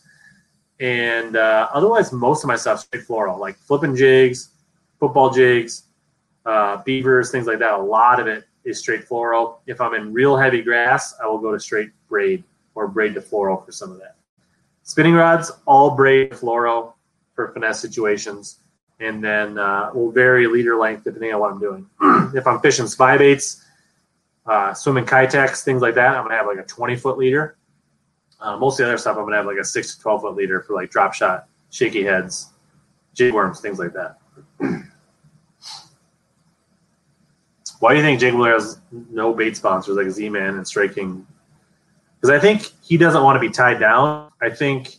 B: And uh, otherwise, most of my stuff straight fluoro, like flipping jigs, football jigs, uh, beavers, things like that. A lot of it is straight fluoro. If I'm in real heavy grass, I will go to straight braid or braid to fluoro for some of that. Spinning rods, all braid fluoro for finesse situations. And then uh, will vary leader length depending on what I'm doing. if I'm fishing spy baits, uh, swimming Keitechs, things like that. I'm gonna have like a 20 foot leader. Uh, most of the other stuff, I'm gonna have like a six to 12 foot leader for like drop shot, shaky heads, jig worms, things like that. Why do you think Jake Wheeler has no bait sponsors like Z Man and Strike King? Because I think he doesn't want to be tied down. I think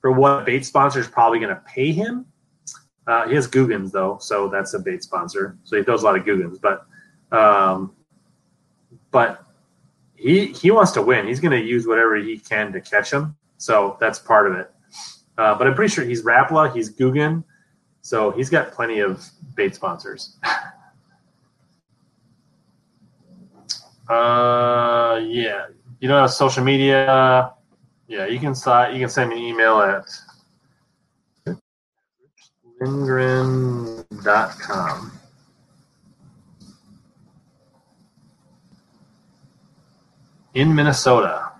B: for what bait sponsor is probably going to pay him, Uh, he has Googans though, so that's a bait sponsor. So he throws a lot of Googans, but um, but he he wants to win. He's going to use whatever he can to catch him. So that's part of it. Uh, but I'm pretty sure he's Rapala, he's Googan, so he's got plenty of bait sponsors. uh, yeah, you know, social media. Yeah, you can you can send me an email at lindgren.com. In Minnesota.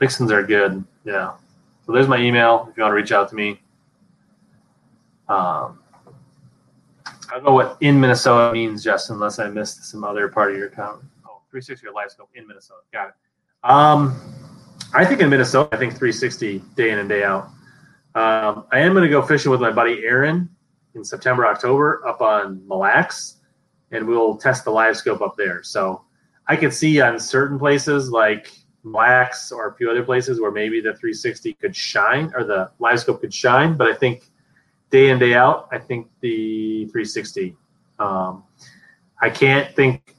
B: Vixens are good. Yeah. So there's my email if you want to reach out to me. Um, I don't know what in Minnesota means, Justin, unless I missed some other part of your comment. Oh, 360 your LiveScope in Minnesota. Got it. Um, I think in Minnesota, I think 360 day in and day out. Um, I am going to go fishing with my buddy Aaron in September, October up on Mille Lacs, and we'll test the LiveScope up there. So I could see on certain places like Mille Lacs or a few other places where maybe the 360 could shine or the live scope could shine, but I think day in day out, I think the 360. Um, I can't think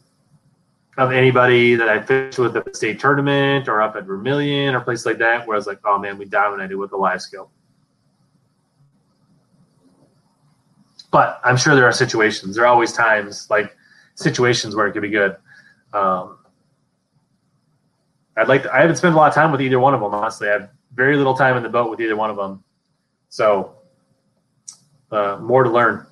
B: of anybody that I fished with at the state tournament or up at Vermilion or places like that where I was like, oh man, we dominated with the LiveScope. But I'm sure there are situations. There are always times like situations where it could be good. Um, I'd like to, I haven't spent a lot of time with either one of them, honestly. I have very little time in the boat with either one of them. So uh, more to learn.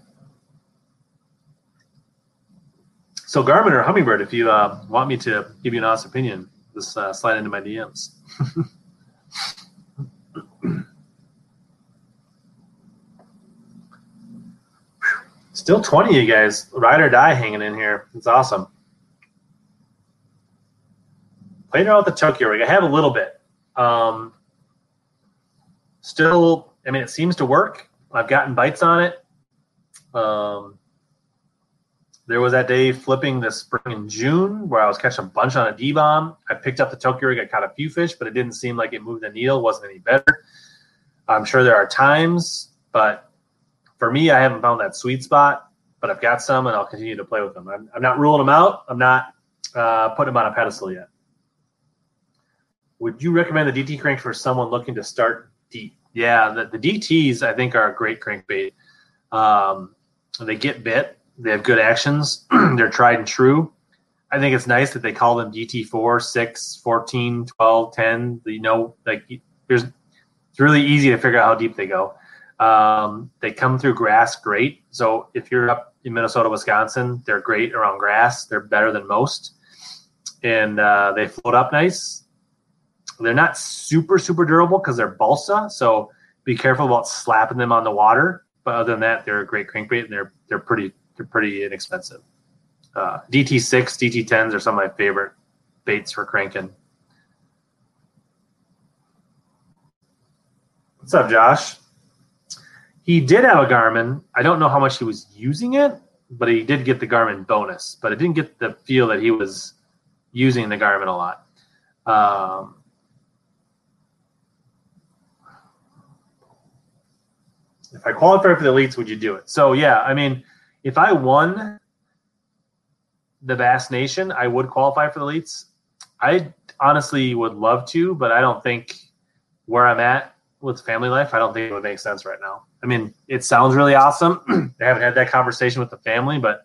B: So Garmin or Humminbird, if you uh, want me to give you an honest opinion, just uh, slide into my DMs. Still 20 you guys, ride or die hanging in here. It's awesome. Played around with the Tokyo rig. I have a little bit. Um, still, I mean, it seems to work. I've gotten bites on it. Um, there was that day flipping this spring in June where I was catching a bunch on a D bomb. I picked up the Tokyo rig. I caught a few fish, but it didn't seem like it moved the needle. wasn't any better. I'm sure there are times, but for me, I haven't found that sweet spot. But I've got some, and I'll continue to play with them. I'm, I'm not ruling them out. I'm not uh, putting them on a pedestal yet. Would you recommend the DT crank for someone looking to start deep? Yeah, the, the DTs I think are a great crankbait. Um, they get bit. They have good actions. They're tried and true. I think it's nice that they call them DT4, 6, 14, 12, 10. You know, like there's it's really easy to figure out how deep they go. Um, they come through grass great. So if you're up in Minnesota, Wisconsin, they're great around grass. They're better than most. And uh, they float up nice. They're not super, super durable because they're balsa. So be careful about slapping them on the water. But other than that, they're a great crankbait and they're they're pretty they're pretty inexpensive. Uh, DT6, DT10s are some of my favorite baits for cranking. What's up, Josh? He did have a Garmin. I don't know how much he was using it, but he did get the Garmin bonus. But I didn't get the feel that he was using the Garmin a lot. Um, if I qualify for the elites, would you do it? So yeah, I mean, if I won the Bass Nation, I would qualify for the elites. I honestly would love to, but I don't think where I'm at with family life, I don't think it would make sense right now. I mean, it sounds really awesome. I haven't had that conversation with the family, but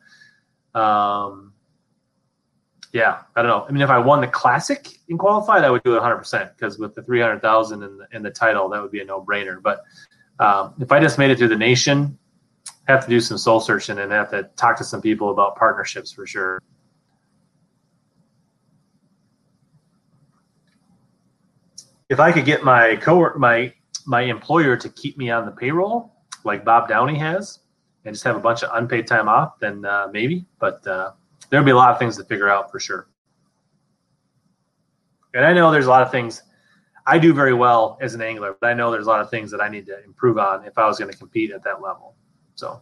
B: um, yeah, I don't know. I mean, if I won the classic and qualified, I would do it 100% because with the 300,000 in the, in the title, that would be a no brainer. But um, if I just made it through the nation, I have to do some soul searching and have to talk to some people about partnerships for sure. If I could get my co my my employer to keep me on the payroll, like Bob Downey has, and just have a bunch of unpaid time off, then uh, maybe. But uh, there'll be a lot of things to figure out for sure. And I know there's a lot of things I do very well as an angler, but I know there's a lot of things that I need to improve on if I was going to compete at that level. So,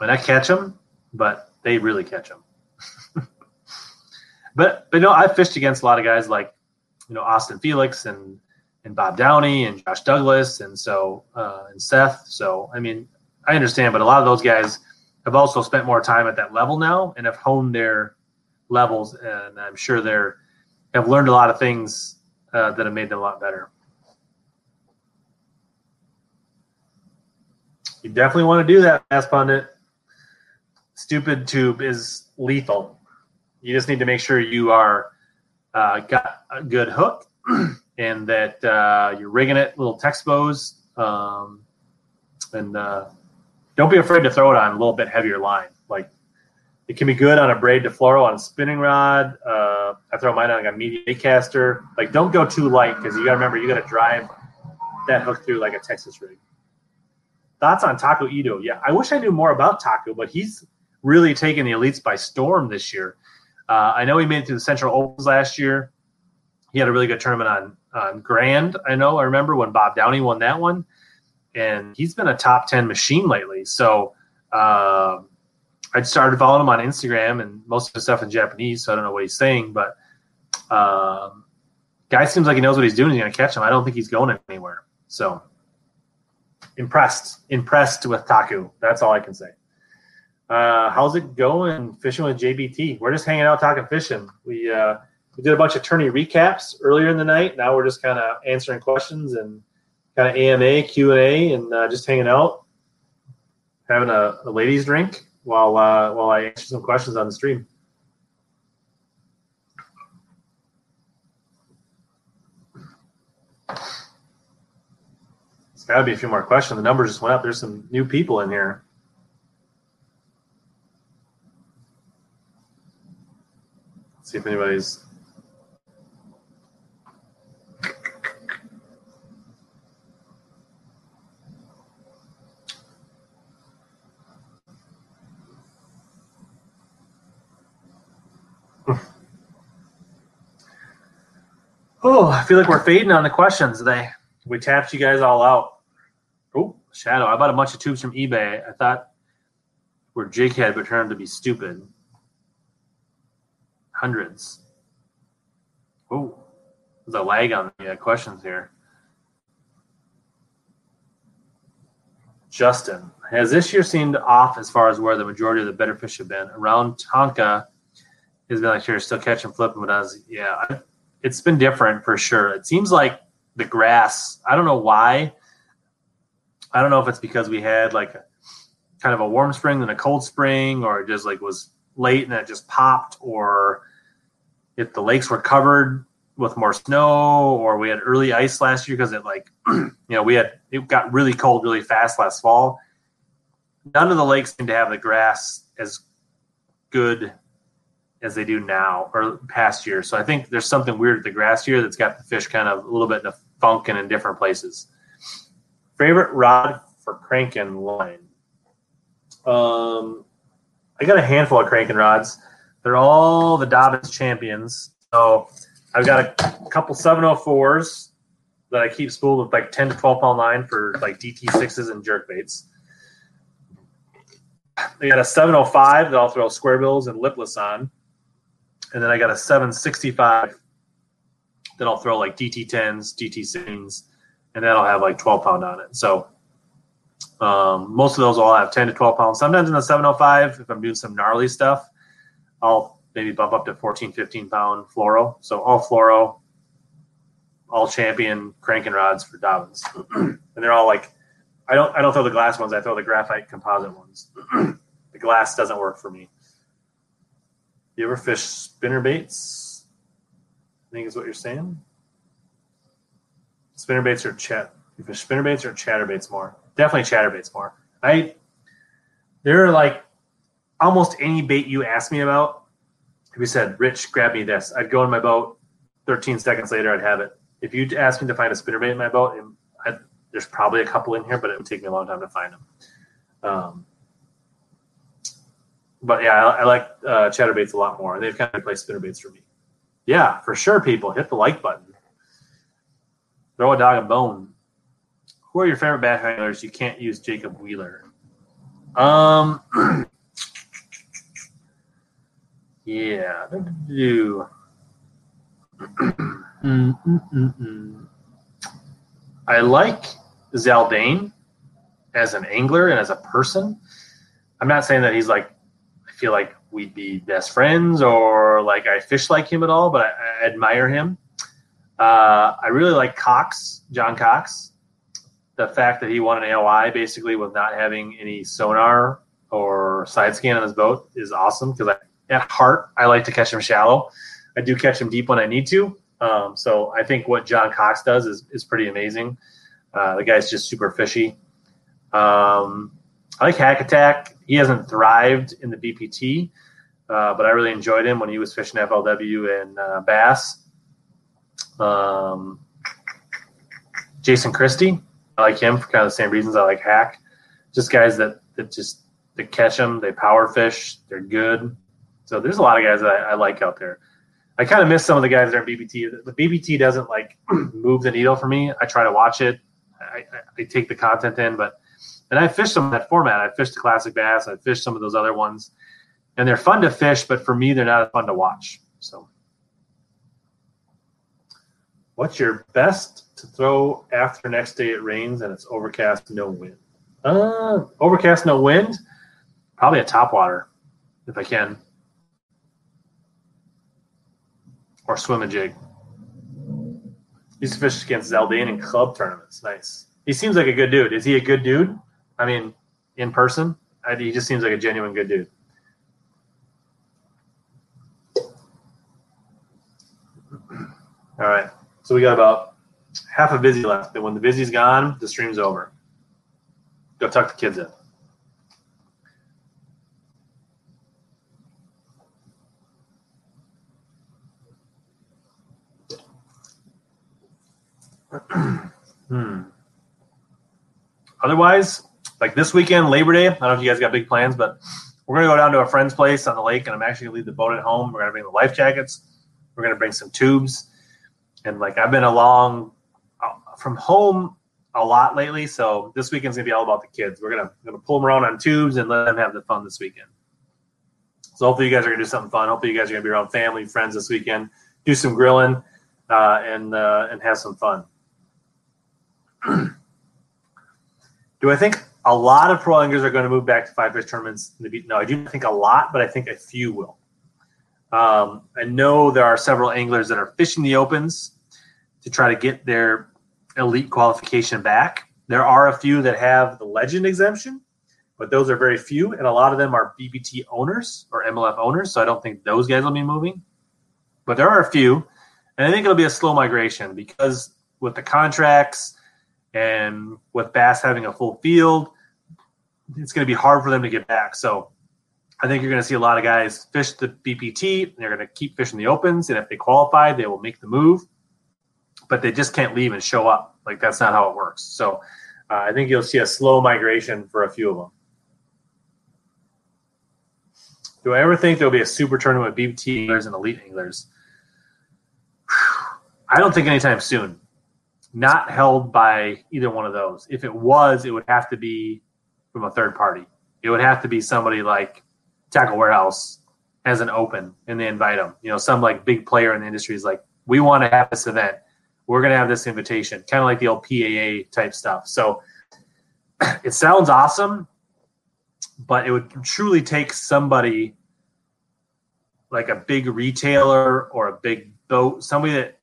B: I mean, I catch them, but they really catch them. But but no, I've fished against a lot of guys like you know Austin Felix and and Bob Downey and Josh Douglas and so uh, and Seth. So I mean, I understand, but a lot of those guys have also spent more time at that level now and have honed their levels, and I'm sure they're have learned a lot of things uh, that have made them a lot better. You definitely want to do that, Bass Pundit. Stupid tube is lethal. You just need to make sure you are uh, got a good hook and that uh, you're rigging it little Texpos. Um, and uh, don't be afraid to throw it on a little bit heavier line. It can be good on a braid to fluoro on a spinning rod. Uh, I throw mine on like a medium caster. Like don't go too light because you got to remember you got to drive that hook through like a Texas rig. Thoughts on Taku Ito? Yeah, I wish I knew more about Taku, but he's really taken the elites by storm this year. Uh, I know he made it to the Central Opens last year. He had a really good tournament on on Grand. I know. I remember when Bob Downey won that one, and he's been a top ten machine lately. So uh, I started following him on Instagram, and most of the stuff in Japanese. So I don't know what he's saying, but um, guy seems like he knows what he's doing. He's going to catch him. I don't think he's going anywhere. So impressed, impressed with Taku. That's all I can say. Uh, how's it going fishing with JBT? We're just hanging out talking fishing. We uh, we did a bunch of tourney recaps earlier in the night. Now we're just kind of answering questions and kind of AMA Q and A and uh, just hanging out, having a, a ladies drink while uh, while I answer some questions on the stream. It's got to be a few more questions. The numbers just went up. There's some new people in here. See if anybody's. Oh, I feel like we're fading on the questions today. We tapped you guys all out. Oh, Shadow. I bought a bunch of tubes from eBay. I thought were jighead, but turned out to be stupid. Hundreds. Oh, there's a lag on the uh, questions here. Justin, has this year seemed off as far as where the majority of the better fish have been? Around Tonka, has been like, here, still catching flipping, but as yeah, I, it's been different for sure. It seems like the grass. I don't know why. I don't know if it's because we had like a, kind of a warm spring than a cold spring, or it just like was late and it just popped, or if the lakes were covered with more snow, or we had early ice last year because it like you know we had it got really cold really fast last fall. None of the lakes seem to have the grass as good as they do now or past years. So I think there's something weird at the grass here that's got the fish kind of a little bit in a funk and in different places. Favorite rod for cranking line? Um, I got a handful of cranking rods. They're all the Dobyns champions. So I've got a couple 704s that I keep spooled with like 10 to 12 pound line for like DT6s and jerk baits. I got a 705 that I'll throw square bills and lipless on and then I got a 765 that I'll throw like DT10s, DT16s, and that'll have like 12 pound on it. So um, most of those all have 10 to 12 pounds. Sometimes in the 705, if I'm doing some gnarly stuff, I'll maybe bump up to 14, 15 pound fluoro. So all fluoro, all champion cranking rods for Dobyns, and they're all like, I don't I don't throw the glass ones. I throw the graphite composite ones. the glass doesn't work for me. You ever fish spinner baits? I think is what you're saying. Spinner baits or chat. You fish spinner baits or chatter baits more? Definitely chatter baits more. I there are like almost any bait you ask me about. If you said, "Rich, grab me this," I'd go in my boat. Thirteen seconds later, I'd have it. If you asked me to find a spinner bait in my boat, I'd, there's probably a couple in here, but it would take me a long time to find them. Um, but yeah, I, I like uh, chatterbaits a lot more. They've kind of replaced spinnerbaits for me. Yeah, for sure, people hit the like button. Throw a dog a bone. Who are your favorite bass anglers? You can't use Jacob Wheeler. Um, Yeah. Do. Mm, mm, mm. I like Zaldain as an angler and as a person. I'm not saying that he's like, feel like we'd be best friends or like I fish like him at all, but I, I admire him. Uh, I really like Cox, John Cox. The fact that he won an AOI basically with not having any sonar or side scan on his boat is awesome because at heart, I like to catch him shallow. I do catch him deep when I need to. Um, so I think what John Cox does is, is pretty amazing. Uh, the guy's just super fishy. Um, I like Hack Attack. He hasn't thrived in the BPT, uh, but I really enjoyed him when he was fishing FLW and uh, Bass. Um, Jason Christie. I like him for kind of the same reasons I like Hack. Just guys that, that just they catch them, they power fish, they're good. So there's a lot of guys that I, I like out there. I kind of miss some of the guys that are BPT. The BPT doesn't like move the needle for me. I try to watch it. I, I, I take the content in, but and I fished some of that format. I fished the classic bass. I fished some of those other ones, and they're fun to fish, but for me, they're not fun to watch. So, what's your best to throw after next day it rains and it's overcast, no wind? Uh, overcast, no wind. Probably a top water, if I can. or swim a jig. Used to fish against Zaldain in club tournaments. Nice. He seems like a good dude. Is he a good dude? I mean, in person, I, he just seems like a genuine good dude. All right. So we got about half a Vizzy left. And when the Vizzy's gone, the stream's over. Go tuck the kids in. hmm. Otherwise, like this weekend, Labor Day, I don't know if you guys got big plans, but we're to go down to a friend's place on the lake, and I'm actually to leave the boat at home. We're to bring the life jackets. We're to bring some tubes. And like I've been along uh, from home a lot lately, so this weekend's to be all about the kids. We're going to pull them around on tubes and let them have the fun this weekend. So hopefully you guys are to do something fun. Hopefully you guys are to be around family, friends this weekend, do some grilling, uh, and uh, and have some fun. do I think a lot of pro anglers are going to move back to five fish tournaments? No, I do think a lot, but I think a few will. Um, I know there are several anglers that are fishing the opens to try to get their elite qualification back. There are a few that have the legend exemption, but those are very few, and a lot of them are BPT owners or MLF owners. So I don't think those guys will be moving. But there are a few, and I think it'll be a slow migration because with the contracts and with Bass having a full field, it's going to be hard for them to get back. So I think you're going to see a lot of guys fish the BPT and they're going to keep fishing the opens. And if they qualify, they will make the move, but they just can't leave and show up. Like that's not how it works. So uh, I think you'll see a slow migration for a few of them. Do I ever think there'll be a super tournament with BPT anglers and elite anglers? I don't think anytime soon not held by either one of those. If it was, it would have to be from a third party. It would have to be somebody like Tackle Warehouse as an open and they invite them. You know, some like big player in the industry is like, we want to have this event. We're going to have this invitation, kind of like the old PAA type stuff. So it sounds awesome, but it would truly take somebody like a big retailer or a big boat, somebody that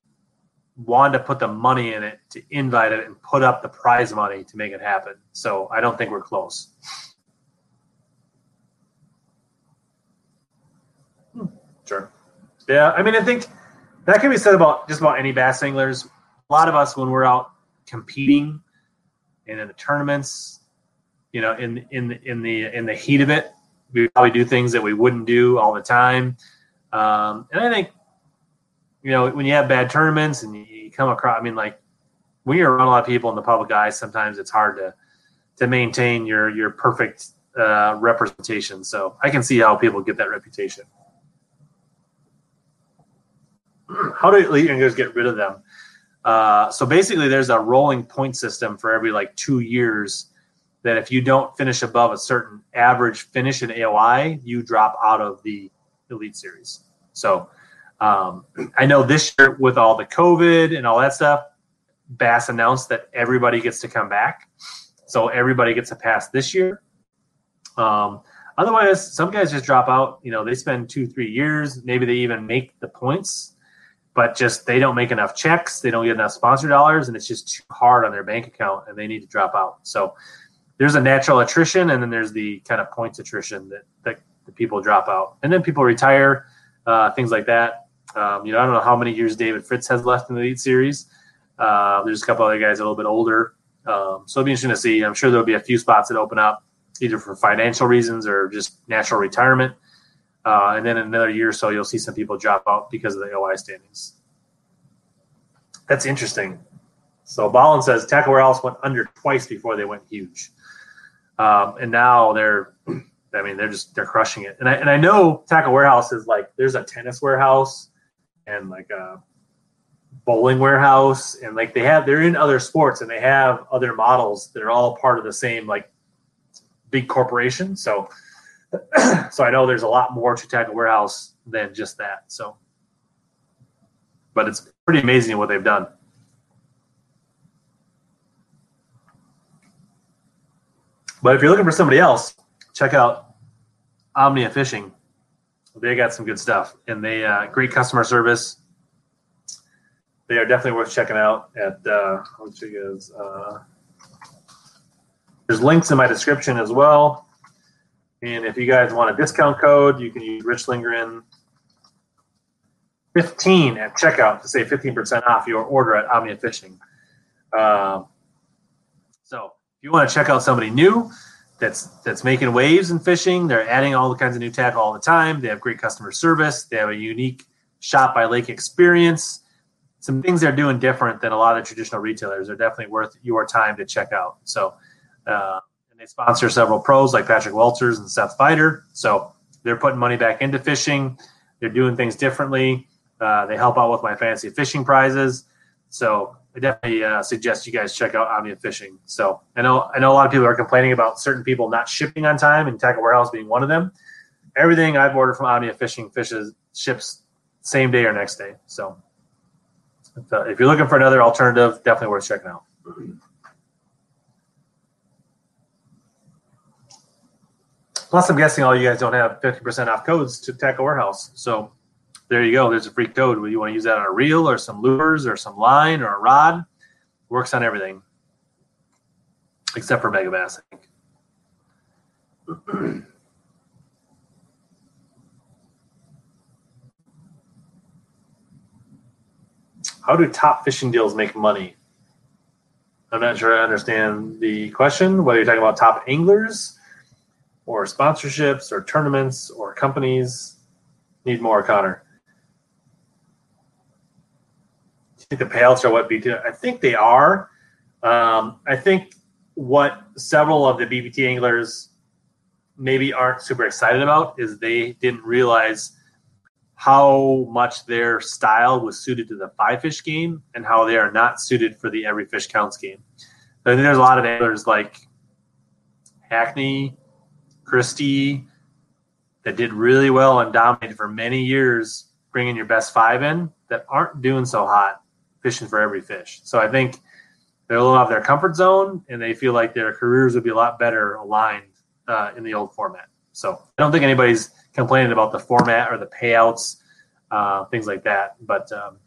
B: wanted to put the money in it to invite it and put up the prize money to make it happen. So I don't think we're close. Hmm, sure. Yeah, I mean, I think that can be said about just about any bass anglers. A lot of us, when we're out competing and in the tournaments, you know, in in the in the in the heat of it, we probably do things that we wouldn't do all the time. Um, and I think you know, when you have bad tournaments and you come across, I mean, like when you're around a lot of people in the public eye, sometimes it's hard to to maintain your your perfect uh, representation. So I can see how people get that reputation. How do elite anglers get rid of them? Uh, so basically, there's a rolling point system for every like two years. That if you don't finish above a certain average finish in AOY, you drop out of the Elite Series. So um, I know this year with all the COVID and all that stuff, Bass announced that everybody gets to come back. So everybody gets a pass this year. Um, otherwise, some guys just drop out. You know, they spend two, three years. Maybe they even make the points, but just they don't make enough checks. They don't get enough sponsor dollars, and it's just too hard on their bank account, and they need to drop out. So there's a natural attrition, and then there's the kind of points attrition that that the people drop out, and then people retire, uh, things like that. Um, you know, I don't know how many years David Fritts has left in the Elite Series. Uh, there's a couple other guys a little bit older, um, so it'll be interesting to see. I'm sure there'll be a few spots that open up either for financial reasons or just natural retirement. Uh, and then in another year or so, you'll see some people drop out because of the OI standings. That's interesting. So Ballin says Tackle Warehouse went under twice before they went huge, um, and now they're, I mean, they're just they're crushing it. And I and I know Tackle Warehouse is like there's a tennis warehouse and like a bowling warehouse, and like they have they're in other sports and they have other models that are all part of the same like big corporation. So, so I know there's a lot more to Tackle Warehouse than just that. So, but it's pretty amazing what they've done. But if you're looking for somebody else, check out Omnia Fishing. They got some good stuff, and they uh, great customer service. They are definitely worth checking out. At uh. Uh, there's links in my description as well. And if you guys want a discount code, you can use Rich Lindgren 15 at checkout to save 15% off your order at Omnia Fishing. Um, so if you want to check out somebody new that's that's making waves in fishing, they're adding all the kinds of new tackle all the time. They have great customer service. They have a unique shop by lake experience. Some things they're doing different than a lot of traditional retailers are definitely worth your time to check out. So uh, and they sponsor several pros like Patrick Walters and Seth Feider. So they're putting money back into fishing. They're doing things differently. Uh, they help out with my fancy fishing prizes. So I definitely uh, suggest you guys check out Omnia Fishing. So I know I know a lot of people are complaining about certain people not shipping on time, and Tackle Warehouse being one of them. Everything I've ordered from Omnia Fishing fishes ships same day or next day. So if, uh, if you're looking for another alternative, definitely worth checking out. Plus, I'm guessing all you guys don't have 50% off codes to Tackle Warehouse. So there you go. There's a free code. You want to use that on a reel or some lures or some line or a rod, works on everything except for Megabass, I think. How do top fishing deals make money? I'm not sure I understand the question. Whether you're talking about top anglers or sponsorships or tournaments or companies, need more, Connor. Do you think the payouts are what BT? I think they are. Um, I think what several of the BPT anglers maybe aren't super excited about is they didn't realize how much their style was suited to the five fish game and how they are not suited for the every fish counts game. I think there's a lot of anglers like Hackney, Christie that did really well and dominated for many years, bringing your best five in that aren't doing so hot fishing for every fish. So I think they're a little out of their comfort zone and they feel like their careers would be a lot better aligned uh, in the old format. So I don't think anybody's complaining about the format or the payouts, uh, things like that. But um,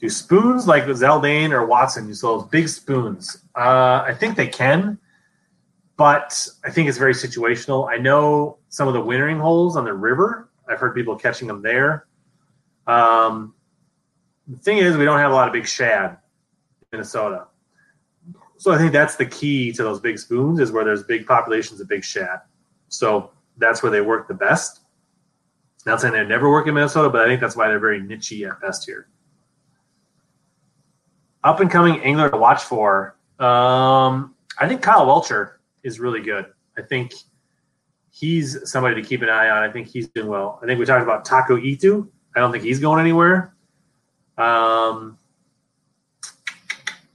B: do spoons like Zaldain or Watson use those big spoons? Uh, I think they can, but I think it's very situational. I know some of the wintering holes on the river. I've heard people catching them there. Um, the thing is, we don't have a lot of big shad in Minnesota. So I think that's the key to those big spoons is where there's big populations of big shad. So that's where they work the best. Not saying they never work in Minnesota, but I think that's why they're very nichey at best here. Up and coming angler to watch for. Um, I think Kyle Welcher is really good. I think he's somebody to keep an eye on. I think he's doing well. I think we talked about Taku Ito. I don't think he's going anywhere. Um,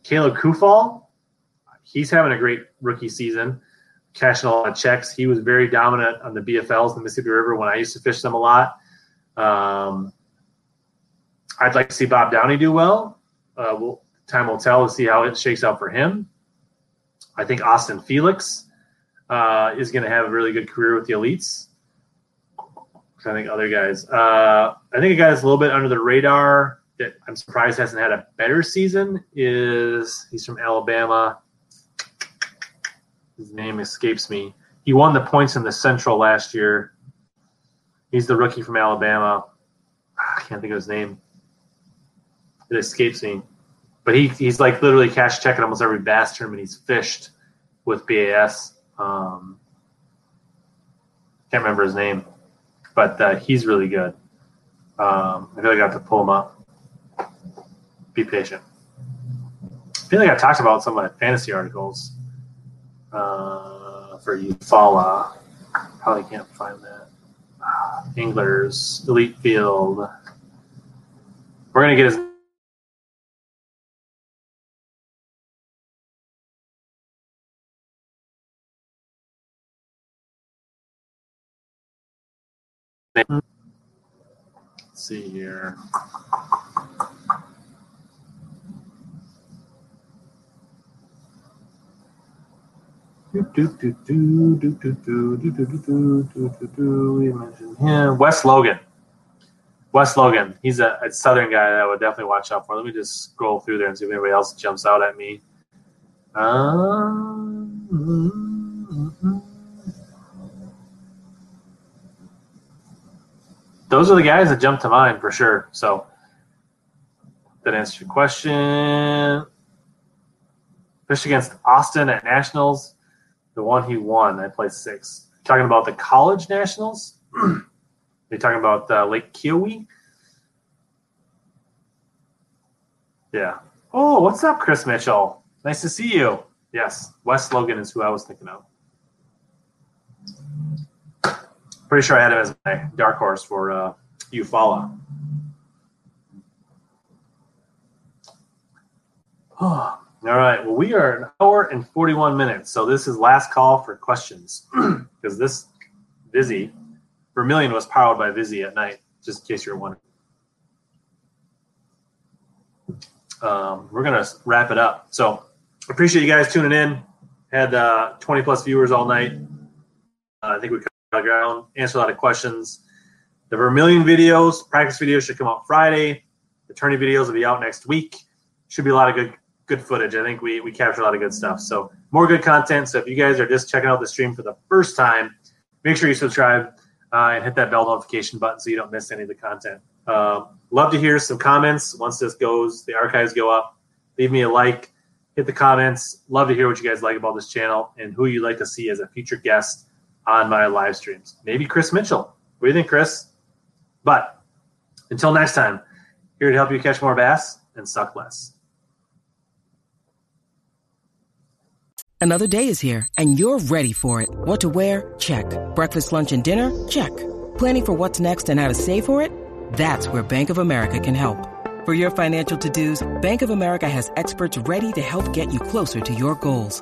B: Caleb Kuphall, he's having a great rookie season. cashing a lot of checks. He was very dominant on the BFLs, the Mississippi River, when I used to fish them a lot. Um, I'd like to see Bob Downey do well. Uh, we'll, time will tell to see how it shakes out for him. I think Austin Felix uh, is going to have a really good career with the elites. I think other guys. Uh, I think a guy that's a little bit under the radar that I'm surprised hasn't had a better season is he's from Alabama. His name escapes me. He won the points in the Central last year. He's the rookie from Alabama. I can't think of his name. It escapes me. But he, he's like literally cash checking almost every bass tournament he's fished with BAS. Um, can't remember his name, but uh, he's really good. Um, I feel like I have to pull him up. Be patient. I feel like I talked about some of my fantasy articles uh, for Eufaula. Probably can't find that. Uh, Anglers, Elite Field. We're gonna get his Let's see here. Mentioned him. Wes Logan. Wes Logan. He's a, a, southern guy that I would definitely watch out for. Let me just scroll through there and see if anybody else jumps out at me. Um, those are the guys that jump to mind for sure. So that answers your question. Fished against Austin at Nationals, the one he won. I played six. Talking about the college nationals. You're talking about uh, Lake Keowee. Yeah. Oh, what's up, Chris Mitchell? Nice to see you. Yes, Wes Logan is who I was thinking of. Pretty sure I had him as my dark horse for uh, Eufaula. Oh, all right. Well, we are an hour and 41 minutes. So this is last call for questions because this Vizzy Vermilion was powered by Vizzy at night, just in case you're wondering. Um, we're going to wrap it up. So appreciate you guys tuning in. Had uh, 20 plus viewers all night. Uh, I think we covered ground, answered a lot of questions. The Vermilion videos, practice videos should come out Friday. The tourney videos will be out next week. Should be a lot of good good footage. I think we we capture a lot of good stuff. So more good content. So if you guys are just checking out the stream for the first time, make sure you subscribe uh, and hit that bell notification button so you don't miss any of the content. Uh, love to hear some comments once this goes. The archives go up. Leave me a like. Hit the comments. Love to hear what you guys like about this channel and who you'd like to see as a future guest on my live streams. Maybe Chris Mitchell. What do you think, Chris? But until next time, here to help you catch more bass and suck less.
C: Another day is here, and you're ready for it. What to wear? Check. Breakfast, lunch, and dinner? Check. Planning for what's next and how to save for it? That's where Bank of America can help. For your financial to-dos, Bank of America has experts ready to help get you closer to your goals.